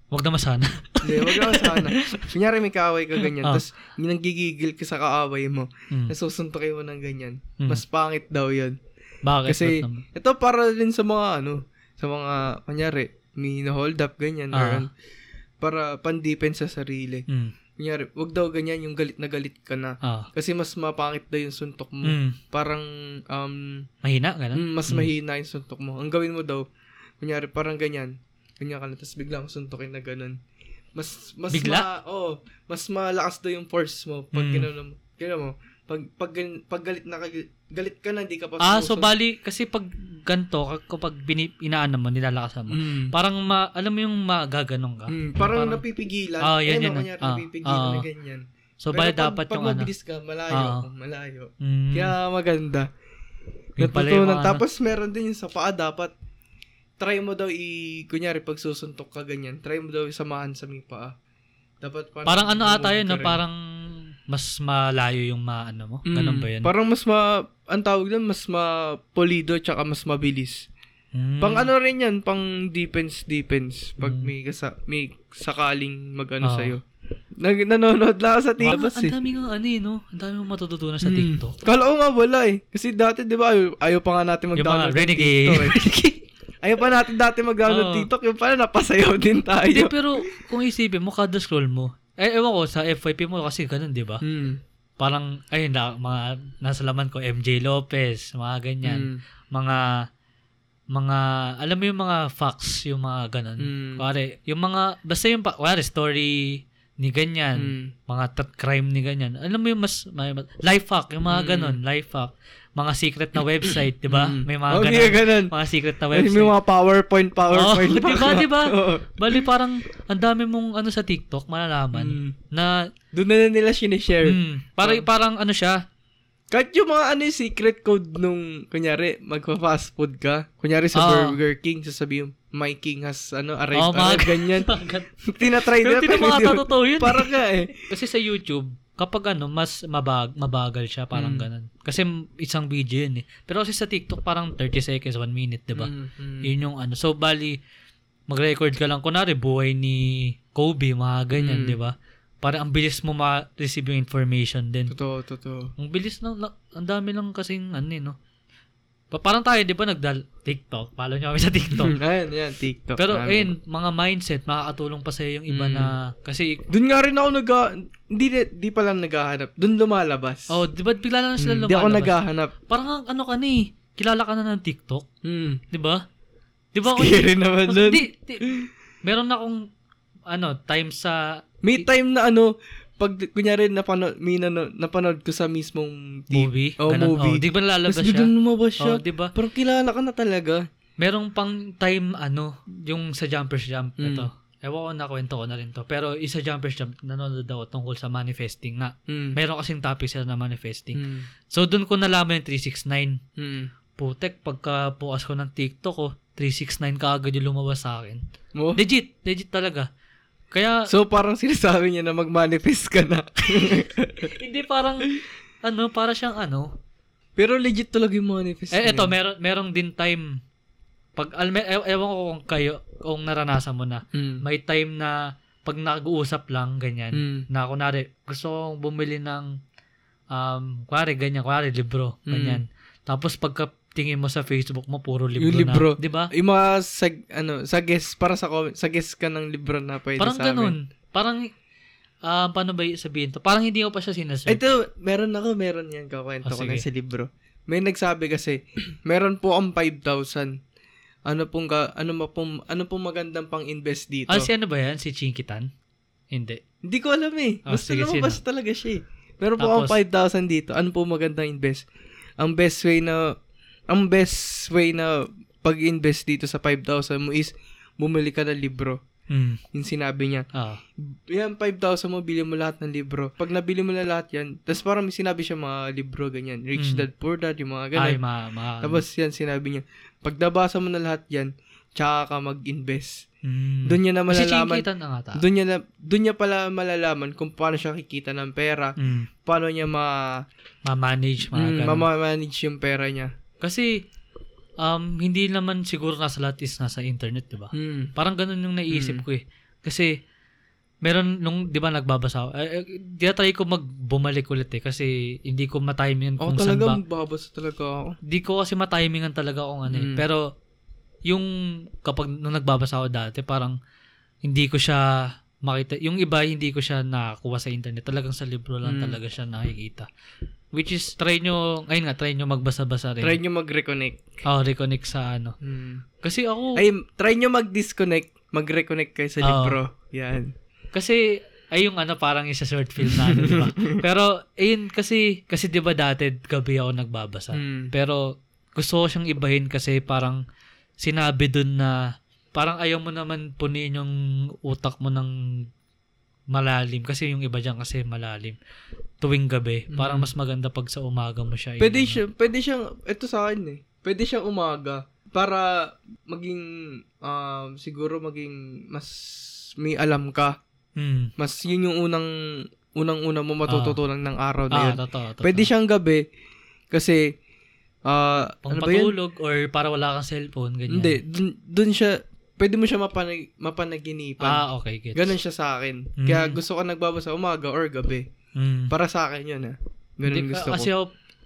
S2: Huwag naman sana.
S1: Hindi, wag lang sana. Kunyari may kaaway ka ganyan.
S2: Ah.
S1: Tapos, nanggigigil ka sa kaaway mo.
S2: Mm.
S1: Nasusuntokin mo ng ganyan.
S2: Mm.
S1: Mas pangit daw yun.
S2: Bakit?
S1: Kasi, ito para din sa mga ano, sa mga, kunyari, may na-hold up, ganyan.
S2: Ah.
S1: ano, para pan-defense sa sarili.
S2: Mm.
S1: Kunyari, wag daw ganyan yung galit na galit ka na.
S2: Ah.
S1: Kasi mas mapangit daw yung suntok mo.
S2: Mm.
S1: Parang, um,
S2: Mahina, gano'n?
S1: mm, mas
S2: Mm.
S1: mahina yung suntok mo. Ang gawin mo daw, kunyari, parang ganyan. Ganyan ka na, tapos biglang suntokin na ganun. Mas, mas Ma,
S2: Bigla?
S1: oh, mas malakas daw yung force mo pag
S2: Mm.
S1: ginawa mo. Ginawa mo. Pag, pag, pag galit na galit ka na, hindi ka pa
S2: Ah, so bali, kasi pag ganito, kag- kapag bini, inaano mo, nilalakasan mo,
S1: Mm.
S2: parang ma, alam mo yung magaganong ka.
S1: Mm, parang,
S2: Parang-
S1: napipigilan.
S2: Ah, yan,
S1: Ayun,
S2: yan,
S1: oh, kunyari,
S2: ah,
S1: napipigilan
S2: ah.
S1: na ganyan.
S2: So,
S1: Pero
S2: bali
S1: pag,
S2: dapat
S1: pag
S2: yung ano.
S1: mabilis ka, malayo,
S2: Ah.
S1: malayo.
S2: Mm,
S1: Kaya maganda. Natutunan.
S2: ano.
S1: Tapos meron din yung sa paa dapat try mo daw i kunyari pag susuntok ka ganyan, try mo daw isamahan sa may paa. Dapat parang
S2: parang ano ata yun, no? parang mas malayo yung maano mo.
S1: Mm,
S2: Ganun ba yun?
S1: Parang mas ma ang tawag doon mas mapolido tsaka mas mabilis.
S2: Mm.
S1: Pang ano rin yan, pang defense defense pag
S2: Mm.
S1: may kasa, may sakaling magano
S2: Ah.
S1: sa Nag, nanonood lang ako sa TikTok
S2: Ang
S1: eh.
S2: dami nga ano eh, no? Ang dami mong matututunan sa
S1: Hmm.
S2: TikTok.
S1: Kala ko nga wala eh. Kasi dati, di ba, ayaw, ayaw pa nga natin mag-download ng
S2: renegade.
S1: TikTok eh. Ayaw pa natin dati mag-download
S2: Oo.
S1: TikTok. Yung pala, napasayaw din tayo.
S2: Hindi, pero kung isipin mo, kada scroll mo, eh, ewan ko, sa FYP mo kasi ganun, di ba?
S1: Hmm.
S2: Parang, ayun na, mga nasa laman ko, MJ Lopez, mga ganyan.
S1: Hmm.
S2: Mga, mga, alam mo yung mga facts, yung mga ganun.
S1: Hmm.
S2: Kuwari, yung mga, basta yung, pa- kuwari, story ni ganyan,
S1: Hmm.
S2: mga tat crime ni ganyan. Alam mo yung mas, may, life hack, yung mga
S1: Mm.
S2: ganun, life hack. Mga secret na website, di ba? May mga
S1: Okay,
S2: ganun.
S1: ganun.
S2: Mga secret na website.
S1: May mga PowerPoint, PowerPoint.
S2: Oo, di ba, di ba?
S1: Oo.
S2: Bali parang ang dami mong ano sa TikTok malalaman
S1: Hmm.
S2: na
S1: Doon na nila sinishare.
S2: mm, parang parang ano siya.
S1: Kahit yung mga ano yung secret code nung, kunyari, magpa-fast food ka. Kunyari sa
S2: Ah.
S1: Burger King, sasabihin, my king has, ano, arrived,
S2: Oh, mga
S1: arrived, ganyan. Tinatry nila.
S2: mga
S1: hindi mo-
S2: totoo yun.
S1: Para ka eh.
S2: Kasi sa YouTube, kapag ano, mas mabag, mabagal siya, parang
S1: Mm.
S2: ganun. Kasi isang video yun eh. Pero kasi sa TikTok, parang 30 seconds, 1 minute, di ba?
S1: Mm, mm.
S2: Yun yung ano. So, bali, mag-record ka lang. Kunwari, buhay ni Kobe, mga ganyan,
S1: Mm.
S2: di ba? Parang ang bilis mo ma-receive yung information din.
S1: Totoo, totoo.
S2: Ang bilis na, na- ang dami lang kasing ano eh, no? Pa- parang tayo, di ba, nagdal TikTok. Follow nyo kami sa TikTok.
S1: Ayan, yan, TikTok.
S2: Pero,
S1: namin.
S2: ayun, mga mindset, makakatulong pa sa'yo yung iba
S1: Mm.
S2: na, kasi,
S1: Doon nga rin ako nag hindi di pa lang naghahanap. Doon lumalabas.
S2: oh, di ba, bigla lang sila
S1: Hmm,
S2: lumalabas.
S1: Di ako naghahanap.
S2: Parang, ang- ano ka na eh, kilala ka na ng TikTok,
S1: Hmm.
S2: di ba? Di ba?
S1: Scary naman doon.
S2: Di, di, meron akong, ano, time sa,
S1: May time na ano, pag kunyari napanood, may nano, napanood ko sa mismong
S2: movie.
S1: Oh,
S2: ganun.
S1: movie.
S2: Oh, di ba lalabas siya?
S1: biglang lumabas siya.
S2: Oh, di ba?
S1: Parang kilala ka na talaga.
S2: Merong pang time, ano, yung sa Jumpers Jump,
S1: Mm.
S2: ito. Ewan ko, nakwento ko na rin to. Pero isa Jumpers Jump, nanonood ako tungkol sa manifesting nga.
S1: Hmm.
S2: Meron kasing topic sila na manifesting.
S1: Hmm.
S2: So, doon ko nalaman yung 369.
S1: Hmm.
S2: Putek, pagka bukas ko ng TikTok ko, 369 ka agad yung lumabas sa akin.
S1: Mo?
S2: Legit, legit talaga. Kaya,
S1: So, parang sinasabi niya na mag-manifest ka na.
S2: hindi parang, ano, para siyang ano.
S1: Pero legit talaga yung manifest
S2: Eh,
S1: yun.
S2: meron, merong din time, pag, alme, e- ewan ko kung kayo, kung naranasan mo na,
S1: Hmm.
S2: may time na, pag nag-uusap lang, ganyan,
S1: Hmm.
S2: na kunwari, gusto kong bumili ng, um, kunwari, ganyan, kunwari, libro,
S1: Mm.
S2: ganyan. Tapos, pagka tingin mo sa Facebook mo, puro libro
S1: Yung libro.
S2: na. Di ba?
S1: Yung mga sag, ano, sa guest, para sa comment, sa guest ka ng libro na pwede
S2: Parang
S1: sa amin.
S2: ganun. Parang, ah, paano ba sabihin to? Parang hindi ko pa siya sinasearch.
S1: Ito, meron ako, meron yan, kakwento
S2: Oh,
S1: ko na sa libro. May nagsabi kasi, meron po ang 5,000. Ano pong, ga, ano, ma pong, ano pong magandang pang-invest dito?
S2: Ah, si ano ba yan? Si Chinkitan? Hindi.
S1: Hindi ko alam eh.
S2: Ah,
S1: Basta
S2: sige,
S1: lumabas talaga siya eh. Meron po ang
S2: Tapos?
S1: 5,000 dito. Ano po magandang invest? Ang best way na, ang best way na pag-invest dito sa 5,000 mo is, bumili ka ng libro.
S2: Hmm.
S1: Yung sinabi niya.
S2: Ah.
S1: Yan, 5,000 mo, bili mo lahat ng libro. Pag nabili mo na lahat yan, tapos parang may sinabi siya mga libro, ganyan. Rich
S2: Mm.
S1: Dad, Poor Dad, yung mga ganyan.
S2: Ay, ma, ma,
S1: Tapos yan, sinabi niya, pag nabasa mo na lahat yan, tsaka ka mag-invest.
S2: hmm.
S1: Doon niya na
S2: Kasi
S1: malalaman,
S2: Chinkitan na nga ta.
S1: doon niya, na, doon niya pala malalaman kung paano siya kikita ng pera,
S2: Hmm.
S1: paano niya ma,
S2: Ma-manage, mga
S1: mm, ma-manage yung pera niya.
S2: Kasi, um, hindi naman siguro nasa lahat is nasa internet, di ba?
S1: Mm.
S2: Parang ganun yung naisip
S1: Mm.
S2: ko eh. Kasi, meron nung, di ba, nagbabasa ako. Eh, eh, try ko magbumalik ulit eh. Kasi, hindi ko matimingan kung saan
S1: talaga,
S2: ba.
S1: magbabasa talaga ako.
S2: Di ko kasi matimingan talaga kung ano eh.
S1: Mm.
S2: Pero, yung, kapag nung nagbabasa ako dati, parang, hindi ko siya makita. Yung iba, hindi ko siya nakakuha sa internet. Talagang sa libro lang
S1: Mm.
S2: talaga siya nakikita. Which is, try nyo, ngayon nga, try nyo magbasa-basa rin.
S1: Try nyo mag-reconnect.
S2: Oh, reconnect sa ano.
S1: Mm.
S2: Kasi ako,
S1: Ay, try nyo mag-disconnect, mag-reconnect kayo sa
S2: Oo.
S1: libro. Yan.
S2: Kasi, ay yung ano, parang isa short film na ano, di ba? Pero, ayun, kasi, kasi di ba dati, gabi ako nagbabasa.
S1: Mm.
S2: Pero, gusto ko siyang ibahin kasi parang, sinabi dun na, parang ayaw mo naman punin yung utak mo ng malalim. Kasi yung iba dyan kasi malalim. Tuwing gabi. Parang
S1: Mm.
S2: mas maganda pag sa umaga mo siya.
S1: Pwede siya, pwede siyang, ito sa akin eh, pwede siyang umaga para maging, um, siguro maging mas may alam ka.
S2: Hmm.
S1: Mas yun yung unang, unang-una mo matututunan ng araw na
S2: Ah,
S1: yun.
S2: totoo, totoo.
S1: Pwede siyang gabi kasi, ah,
S2: Pang
S1: ano ba yun?
S2: or para wala kang cellphone, ganyan.
S1: Hindi, dun, dun siya, pwede mo siya mapanag, mapanaginipan.
S2: Ah, okay, gets.
S1: Ganon siya sa akin.
S2: Mm.
S1: Kaya gusto ko nagbabasa umaga or gabi.
S2: Mm.
S1: Para sa akin yun ah. Ganon
S2: Hindi,
S1: gusto
S2: kasi
S1: ko.
S2: ako,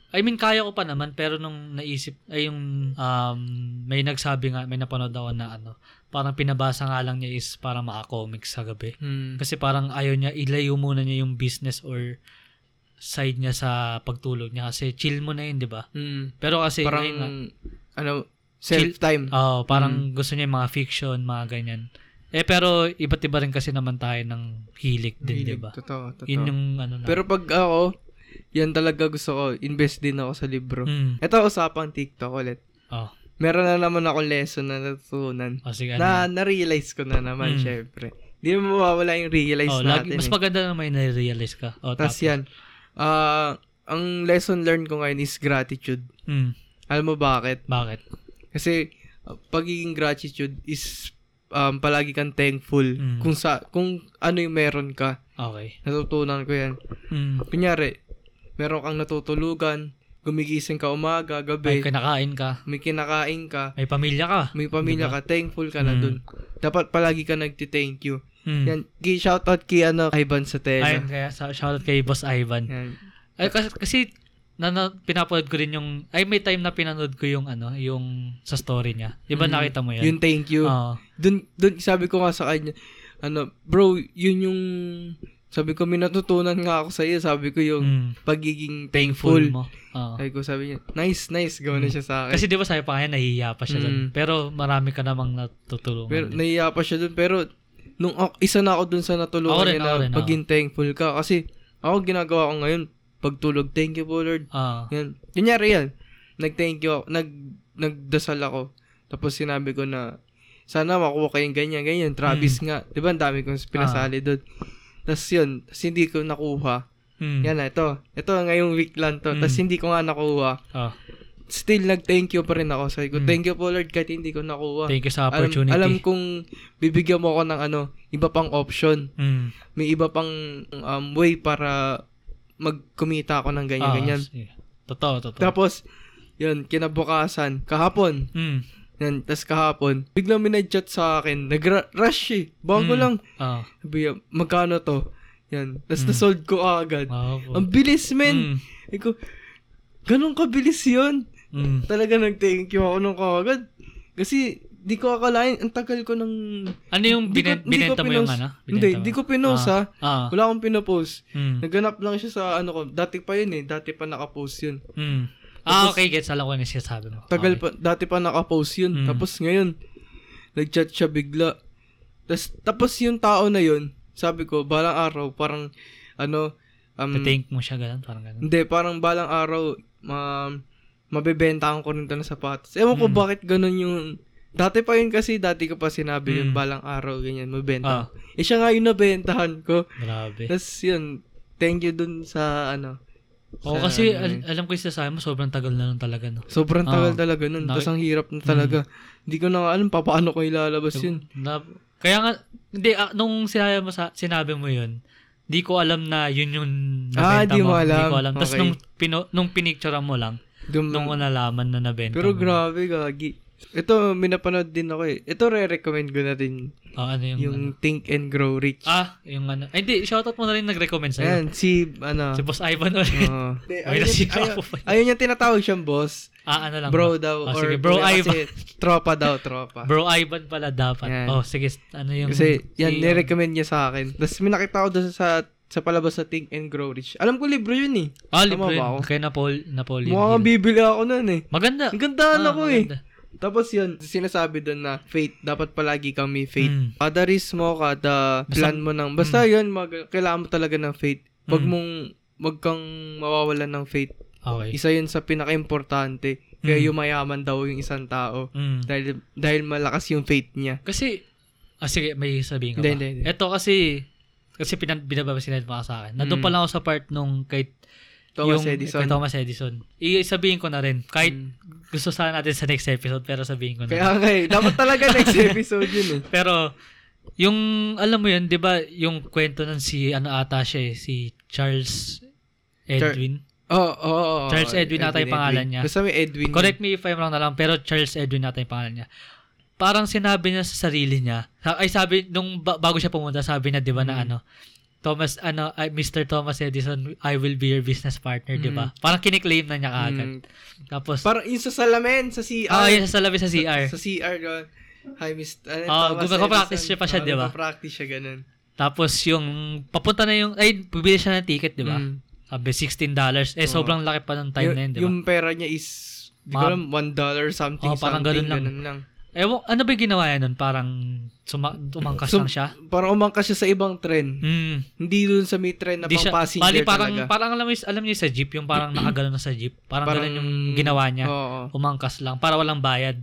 S2: I mean, kaya ko pa naman, pero nung naisip, ay yung, um, may nagsabi nga, may napanood ako na ano, parang pinabasa nga lang niya is parang maka-comics sa gabi.
S1: Hmm.
S2: Kasi parang ayaw niya, ilayo muna niya yung business or side niya sa pagtulog niya. Kasi chill mo na yun, di ba?
S1: Hmm.
S2: Pero kasi,
S1: Parang,
S2: nga,
S1: ano, self-time.
S2: oh, parang
S1: Mm.
S2: gusto niya yung mga fiction, mga ganyan. Eh, pero iba't iba rin kasi naman tayo ng hilig din, di
S1: Hilig.
S2: ba?
S1: Totoo, totoo.
S2: Yun yung ano na.
S1: Pero pag ako, yan talaga gusto ko. Invest din ako sa libro.
S2: Mm.
S1: Ito, usapang TikTok ulit.
S2: Oh,
S1: Meron na naman ako lesson na natutunan.
S2: oh sige. ano
S1: Na, na-realize ko na naman,
S2: Mm.
S1: syempre. Hindi mo mawawala yung realize
S2: Oh,
S1: natin.
S2: lagi, mas
S1: eh.
S2: maganda na may na-realize ka. Oh,
S1: Tapos yan, ah, ang lesson learned ko ngayon is gratitude.
S2: Mm,
S1: Alam mo bakit?
S2: bakit?
S1: Kasi, uh, pagiging gratitude is um, palagi kang thankful
S2: Mm.
S1: kung sa kung ano yung meron ka.
S2: Okay.
S1: Natutunan ko yan.
S2: Mm.
S1: Kunyari, meron kang natutulugan, gumigising ka umaga,
S2: May
S1: gabi,
S2: kinakain ka.
S1: may kinakain ka,
S2: May pamilya ka.
S1: may pamilya
S2: Diba?
S1: ka, thankful ka na
S2: Mm.
S1: dun. Dapat palagi ka nagti-thank you.
S2: Mm.
S1: Yan, ki shoutout kay ano, Ivan Satela.
S2: Ayun, kaya sa, shoutout kay Boss Ivan.
S1: Yan.
S2: Ay, kasi, kasi na, na, pinapanood ko rin yung, ay may time na pinanood ko yung ano, yung sa story niya. Di ba
S1: Mm.
S2: nakita mo yan?
S1: Yun, thank you.
S2: Oo.
S1: Dun, dun, sabi ko nga sa kanya, ano, bro, yun yung, sabi ko, may natutunan nga ako sa iyo. Sabi ko yung
S2: Mm.
S1: pagiging
S2: Thankful
S1: thankful.
S2: mo. Oo.
S1: Sabi ko, sabi niya, nice, nice, gawin na siya sa akin.
S2: Kasi di ba sabi pa kanya, nahihiya pa siya doon.
S1: Mm.
S2: Pero marami ka namang natutulungan.
S1: pero
S2: din.
S1: nahiya pa siya dun. Pero, nung ako- isa na ako dun sa natulungan
S2: Ako rin, ako
S1: maging thankful ka. Kasi, ako ginagawa ko ngayon, pagtulog, thank you po Lord.
S2: Ah.
S1: Yan. Kunyari yan, nag-thank you nag, nagdasal ako. Tapos sinabi ko na, sana makuha kayong ganyan, ganyan. Travis nga. Di ba, ang dami kong pinasali doon. Tapos yun, tapos hindi ko nakuha.
S2: Mm.
S1: Yan na, ito. Ito, ngayong week lang to.
S2: Mm.
S1: Tapos hindi ko nga nakuha.
S2: Ah.
S1: Still, nag-thank you pa rin ako. Sabi ko,
S2: Mm.
S1: thank you po Lord, kahit hindi ko nakuha.
S2: Thank you sa
S1: alam,
S2: opportunity.
S1: alam kong bibigyan mo ako ng ano, iba pang option.
S2: Mm.
S1: May iba pang um, way para magkumita ako ng
S2: Ah,
S1: ganyan-ganyan.
S2: sige. Totoo, totoo.
S1: Tapos, yun, kinabukasan, kahapon,
S2: mm.
S1: yan, tas kahapon, biglang may nag-chat sa akin, nag-rush eh, bago
S2: Mm.
S1: lang,
S2: Ah.
S1: sabi magkano to? Yan, tas
S2: Mm.
S1: nasold ko agad.
S2: Ah, po.
S1: Ang bilis, men!
S2: Mm.
S1: Iko, ganun kabilis yun.
S2: Mm.
S1: Talaga nag-thank you ako nung kagad. Kasi, di ko akalain, ang tagal ko ng...
S2: Ano yung
S1: Di ko-
S2: binenta mo yung ano?
S1: Hindi,
S2: Binenta mo?
S1: di ko pinost ha.
S2: Ah.
S1: Wala akong pinopost.
S2: Mm.
S1: Naganap lang siya sa ano ko. Dati pa yun eh. Dati pa nakapost yun.
S2: Mm. Ah,
S1: Tapos-
S2: okay. Gets. Alam ko na siya sabi mo.
S1: Tagal
S2: okay.
S1: pa, dati pa nakapost yun.
S2: Mm.
S1: Tapos ngayon, nag-chat siya bigla. Tas, tapos yung tao na yun, sabi ko, balang araw, parang, ano, um,
S2: Thank mo siya ganun. Parang ganun.
S1: hindi, parang balang araw, ma, mabebentahan ko rin ito ng sapatos. Ewan ko
S2: Mm.
S1: bakit ganun yung, dati pa yun kasi, dati ko pa sinabi yun,
S2: Mm.
S1: balang araw, ganyan, mabenta.
S2: Ah.
S1: Eh, siya nga yung nabentahan ko.
S2: Grabe.
S1: Tapos yun, thank you dun sa, ano,
S2: Oo,
S1: sa
S2: kasi
S1: ano
S2: al- alam ko yung sasabi mo, sobrang tagal na nun talaga, no?
S1: Sobrang tagal
S2: Ah.
S1: talaga nun.
S2: Naki-
S1: Tapos ang hirap na talaga. Hindi ko na alam pa paano ko ilalabas yun.
S2: Na, kaya nga, hindi, ah, nung sinabi mo, sa, sinabi mo yun, di ko alam na yun yung
S1: Ah,
S2: nabenta
S1: di mo
S2: Di
S1: alam.
S2: ko alam. Tapos
S1: Okay.
S2: nung, pino, nung pinicturean mo lang,
S1: Dum-
S2: nung nalaman na nabenta
S1: pero
S2: mo.
S1: grabe, gagi. Ito, minapanood din ako eh. Ito, re-recommend ko na din.
S2: Ah, ano yung,
S1: Yung
S2: ano?
S1: Think and Grow Rich.
S2: Ah, yung ano. Ay, hindi, shoutout mo na rin nag-recommend sa'yo.
S1: Ayan, si, ano.
S2: Si Boss Ivan ulit.
S1: Oo. Ayun,
S2: nasigaw
S1: ayun, ayun yung tinatawag siyang boss.
S2: Ah, ano lang.
S1: Bro
S2: ba?
S1: daw.
S2: Oh,
S1: or,
S2: sige, bro
S1: kasi
S2: Ivan.
S1: tropa daw, tropa.
S2: Bro Ivan pala dapat.
S1: Yan.
S2: Oh, sige, ano yung...
S1: Kasi, yan,
S2: si-
S1: nirecommend niya sa akin. Tapos, may nakita ko doon sa sa palabas sa Think and Grow Rich. Alam ko libro yun eh.
S2: Ah,
S1: ba
S2: yun.
S1: ako?
S2: Kay Napol, Napoleon
S1: Mukhang bibili ako nun eh.
S2: Maganda.
S1: Ang gandaan
S2: Ah,
S1: ako eh. Tapos yun, sinasabi doon na faith, dapat palagi kang may faith.
S2: Mm.
S1: Kada risk mo, kada
S2: Basta-
S1: plan mo ng, basta yun, mag, kailangan mo talaga ng faith. Wag
S2: Mm.
S1: mong, wag kang mawawalan ng faith.
S2: Okay.
S1: Isa yun sa pinaka-importante. Kaya
S2: Mm.
S1: yumayaman daw yung isang tao.
S2: Mm.
S1: Dahil, dahil malakas yung faith niya.
S2: Kasi, ah sige, may sabihin ka ba?
S1: hindi, hindi.
S2: Ito kasi, kasi pinan, binababasin ka sa akin. Nandun
S1: Mm.
S2: pa lang ako sa part nung kay
S1: Thomas
S2: yung,
S1: Edison.
S2: Kay Thomas Edison. I-sabihin ko na rin. Kahit
S1: Mm.
S2: gusto sana natin sa next episode, pero sabihin ko na.
S1: Kaya nga eh, dapat talaga next episode yun eh.
S2: Pero, yung, alam mo yun, di ba, yung kwento nun si, ano ata siya eh, si Charles Edwin.
S1: Oo, oo, oo.
S2: Charles Edwin ata yung pangalan niya.
S1: Basta may Edwin.
S2: Correct me if I'm wrong na lang, pero Charles Edwin ata yung pangalan niya. parang sinabi niya sa sarili niya, ay sabi, nung ba- bago siya pumunta, sabi na, di ba, na
S1: Mm.
S2: ano, Thomas, ano, ay, Mr. Thomas Edison, I will be your business partner, di ba?
S1: Mm.
S2: Parang kiniklaim na niya kaagad.
S1: Mm.
S2: Tapos,
S1: Parang yung sa salamin, sa CR.
S2: ah, yun sa labi sa CR.
S1: Sa, CR, gano'n. Hi, Mr. Ano,
S2: Oh,
S1: Thomas
S2: gumagawa-practice siya pa siya,
S1: Oh,
S2: di ba?
S1: Gumagawa-practice siya, ganun.
S2: Tapos, yung, papunta na yung, ay, bibili siya ng ticket, di ba?
S1: Mm.
S2: Sabi, $16. Eh,
S1: Oo.
S2: sobrang laki pa ng time
S1: Yung-
S2: na yun, di ba?
S1: Yung pera niya is, di ko alam, one dollar something,
S2: Oh, parang
S1: something,
S2: ganun lang.
S1: ganun lang.
S2: Ewan, ano ba yung ginawa niya nun? Parang, suma, umangkas
S1: So,
S2: lang siya?
S1: Parang umangkas siya sa ibang tren.
S2: Hmm.
S1: Hindi dun sa may tren na
S2: Di
S1: pang
S2: siya,
S1: passenger
S2: bali parang,
S1: talaga.
S2: parang alam mo, alam niyo sa jeep, yung parang nakagano na sa jeep. Parang,
S1: Parang-
S2: ganun yung ginawa niya.
S1: Oo.
S2: Umangkas lang, para walang bayad.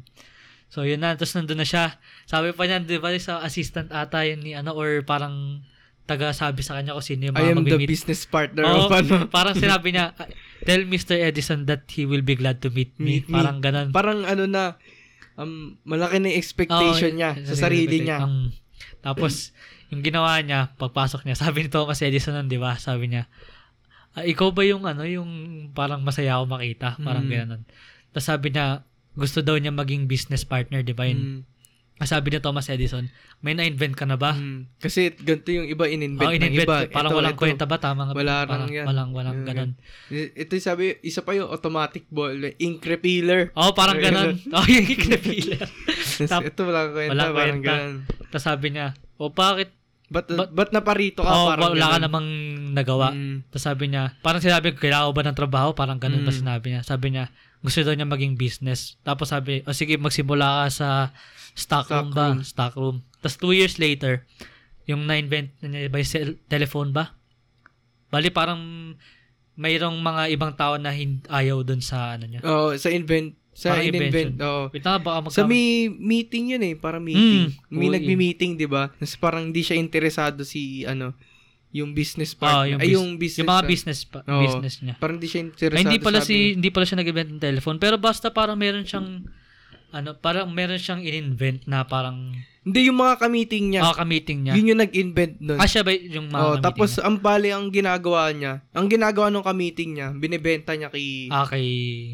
S2: So, yun na. Tapos nandun na siya. Sabi pa niya, di ba, sa assistant ata yun ni ano, or parang taga sabi sa kanya kung sino yung
S1: I
S2: mga
S1: am the
S2: mag-meet.
S1: business partner
S2: Oo,
S1: of ano.
S2: parang sinabi niya, tell Mr. Edison that he will be glad to meet me.
S1: Meet me.
S2: parang ganun.
S1: Parang ano na, um, malaki na expectation
S2: Oo,
S1: niya sa sarili niya.
S2: Um, tapos, yung ginawa niya, pagpasok niya, sabi ni Thomas Edison nun, di ba? Sabi niya, "Ah, ikaw ba yung ano, yung parang masaya ako makita? Parang
S1: Mm.
S2: gano'n. Tapos sabi niya, gusto daw niya maging business partner, di ba? Yun.
S1: Mm,
S2: Sabi ni Thomas Edison, may na-invent ka na ba?
S1: mm. Kasi ganito yung iba in-invent
S2: Oh,
S1: ng
S2: in-invent.
S1: iba.
S2: Parang
S1: Ito,
S2: walang
S1: ito.
S2: kwenta ba? Tama nga.
S1: Wala
S2: Parang
S1: yan.
S2: Walang, walang
S1: Yung
S2: ganun.
S1: Ito yung sabi, isa pa yung automatic ball, ink repealer.
S2: Oh, parang ganun. Oh, yung ikrepealer.
S1: Tapos
S2: Tap-
S1: ito walang kwenta,
S2: Walang
S1: parang
S2: kwenta.
S1: ganun.
S2: Tapos sabi niya, o bakit?
S1: Ba't,
S2: But-
S1: ba't naparito ka?
S2: Oh,
S1: parang
S2: wala ka
S1: ganun.
S2: namang nagawa.
S1: Mm.
S2: Tapos sabi niya, parang sinabi ko, kailangan ko ba ng trabaho? Parang ganun pa
S1: Mm.
S2: sinabi niya. Sabi niya, gusto daw niya maging business. Tapos sabi, o sige, magsimula ka sa stock room
S1: Stock
S2: ba?
S1: room.
S2: Stock room. Tapos two years later, yung na-invent na niya yung cell- telephone ba? Bali, parang mayroong mga ibang tao na hin- ayaw dun sa ano niya.
S1: Oo, sa invent, sa
S2: Parang invention.
S1: oo.
S2: Wait na, baka magka-
S1: Sa may meeting yun eh, parang meeting.
S2: Mm,
S1: may nagmi-meeting, 'di ba? Tapos parang hindi siya interesado si ano, yung business
S2: Ah,
S1: partner.
S2: yung,
S1: ay,
S2: bus-
S1: yung business.
S2: yung mga business pa,
S1: Oo.
S2: business niya.
S1: Parang hindi siya interesado.
S2: Ay, hindi pala si
S1: niya.
S2: hindi pala siya nag-invent ng telephone, pero basta parang meron siyang ano, parang meron siyang in-invent na parang
S1: Hindi, yung mga ka-meeting niya.
S2: yeah. ka-meeting niya.
S1: Yun yung nag-invent nun.
S2: ah, siya ba yung mga
S1: oh, tapos
S2: niya?
S1: ang bali ang ginagawa niya, ang ginagawa ng ka-meeting niya, binebenta niya kay
S2: Ah, kay...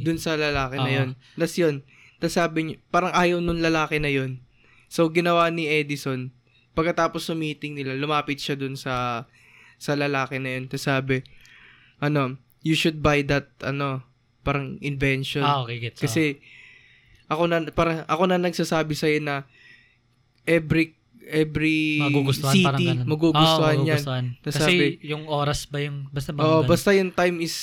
S1: dun sa lalaki na
S2: Oo.
S1: yun. Tapos yun, tapos sabi niya, parang ayaw nung lalaki na yun. So, ginawa ni Edison, pagkatapos ng meeting nila, lumapit siya dun sa sa lalaki na yun. Tapos sabi, ano, you should buy that, ano, parang invention.
S2: Ah, okay, gets.
S1: Kasi, ako na, parang, ako na nagsasabi sa'yo na, every, every
S2: magugustuhan parang
S1: city,
S2: ganun.
S1: magugustuhan yan.
S2: magugustuhan.
S1: Tas
S2: Kasi
S1: sabi-
S2: yung oras ba yung... Basta bang
S1: Oh, basta yung time is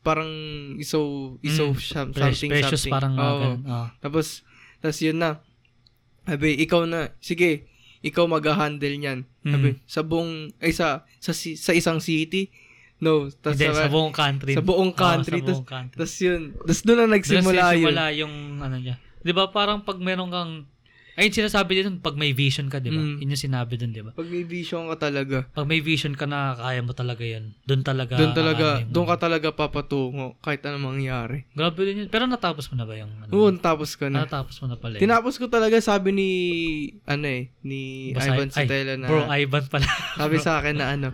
S1: parang iso iso
S2: Mm,
S1: something
S2: precious
S1: something.
S2: parang
S1: Oo.
S2: ganun. Ah.
S1: Tapos tapos yun na. Sabi, ikaw na. Sige, ikaw mag-handle niyan. Sabi,
S2: Mm.
S1: sa buong ay sa sa, sa isang city. No, tapos
S2: Hindi,
S1: sa,
S2: sa buong country.
S1: sa buong country.
S2: sa buong country.
S1: tapos yun. Tapos doon na nagsimula yun.
S2: nagsimula yung ano niya. 'Di ba parang pag meron kang ayun sinasabi dito pag may vision ka, 'di ba?
S1: Mm.
S2: Yun yung sinabi doon, 'di ba?
S1: Pag may vision ka talaga,
S2: Pag may vision ka na kaya mo talaga 'yan. Doon talaga
S1: doon talaga, doon ka talaga papatungo kahit anong mangyari.
S2: Grabe din yun. Pero natapos mo na ba yung ano?
S1: Oo, tapos ka na.
S2: natapos mo na pala. yun?
S1: Tinapos ko talaga sabi ni ano eh, ni
S2: Basta-
S1: Ivan Sotelo na
S2: Bro, Ivan pala.
S1: Sabi sa akin na ano,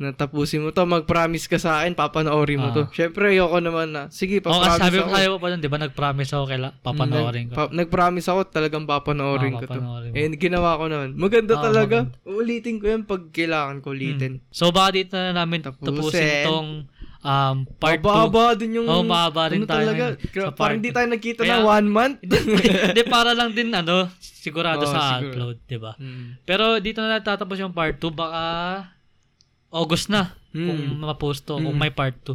S1: na tapusin mo to, mag-promise ka sa akin, papanoorin mo
S2: Ah.
S1: to. Syempre, ayoko naman na, sige, papromise
S2: sabi
S1: ako.
S2: mo kayo pa doon, 'di ba? Nag-promise ako kaila papanoorin ko.
S1: Pa- nag-promise ako, talagang papanoorin
S2: Oo,
S1: ko to.
S2: mo.
S1: Eh, ginawa ko naman. Maganda
S2: Oo,
S1: talaga. Uulitin ko yan pag kailangan ko ulitin.
S2: So baka dito na namin
S1: Tapusin.
S2: tapusin tong um, part 2.
S1: Mahaba din yung...
S2: Oo, mahaba rin
S1: ano
S2: tayo
S1: talaga.
S2: sa
S1: parang
S2: part
S1: di tayo nagkita
S2: Kaya-
S1: na one month.
S2: Hindi para lang din ano, sigurado
S1: Oo,
S2: sa
S1: siguro.
S2: upload, 'di ba?
S1: Hmm.
S2: Pero dito na natatapos yung part 2 baka August na
S1: Hmm.
S2: kung ma-post to, kung
S1: Hmm.
S2: may part 2.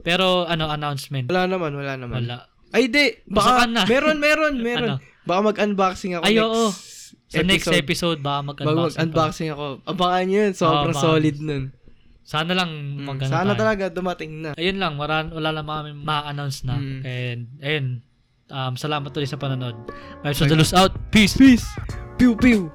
S2: Pero ano announcement?
S1: Wala naman, wala naman.
S2: Wala.
S1: Ay, di.
S2: Baka
S1: Baka,
S2: na.
S1: meron, meron, meron.
S2: Ano?
S1: Baka mag-unboxing ako
S2: Ay,
S1: next
S2: oo. Sa next episode baka mag-unboxing. pa.
S1: mag-unboxing ako. Abangan nyo yun. Sobrang
S2: abangan.
S1: solid nun.
S2: Sana lang
S1: Mm,
S2: mag
S1: Sana
S2: tayo.
S1: talaga dumating na.
S2: Ayun lang, wala, wala lang kami ma-announce na.
S1: Mm.
S2: And, ayun, um, salamat ulit sa panonood. Vibes of the Loose out. Peace!
S1: Peace! Pew, pew!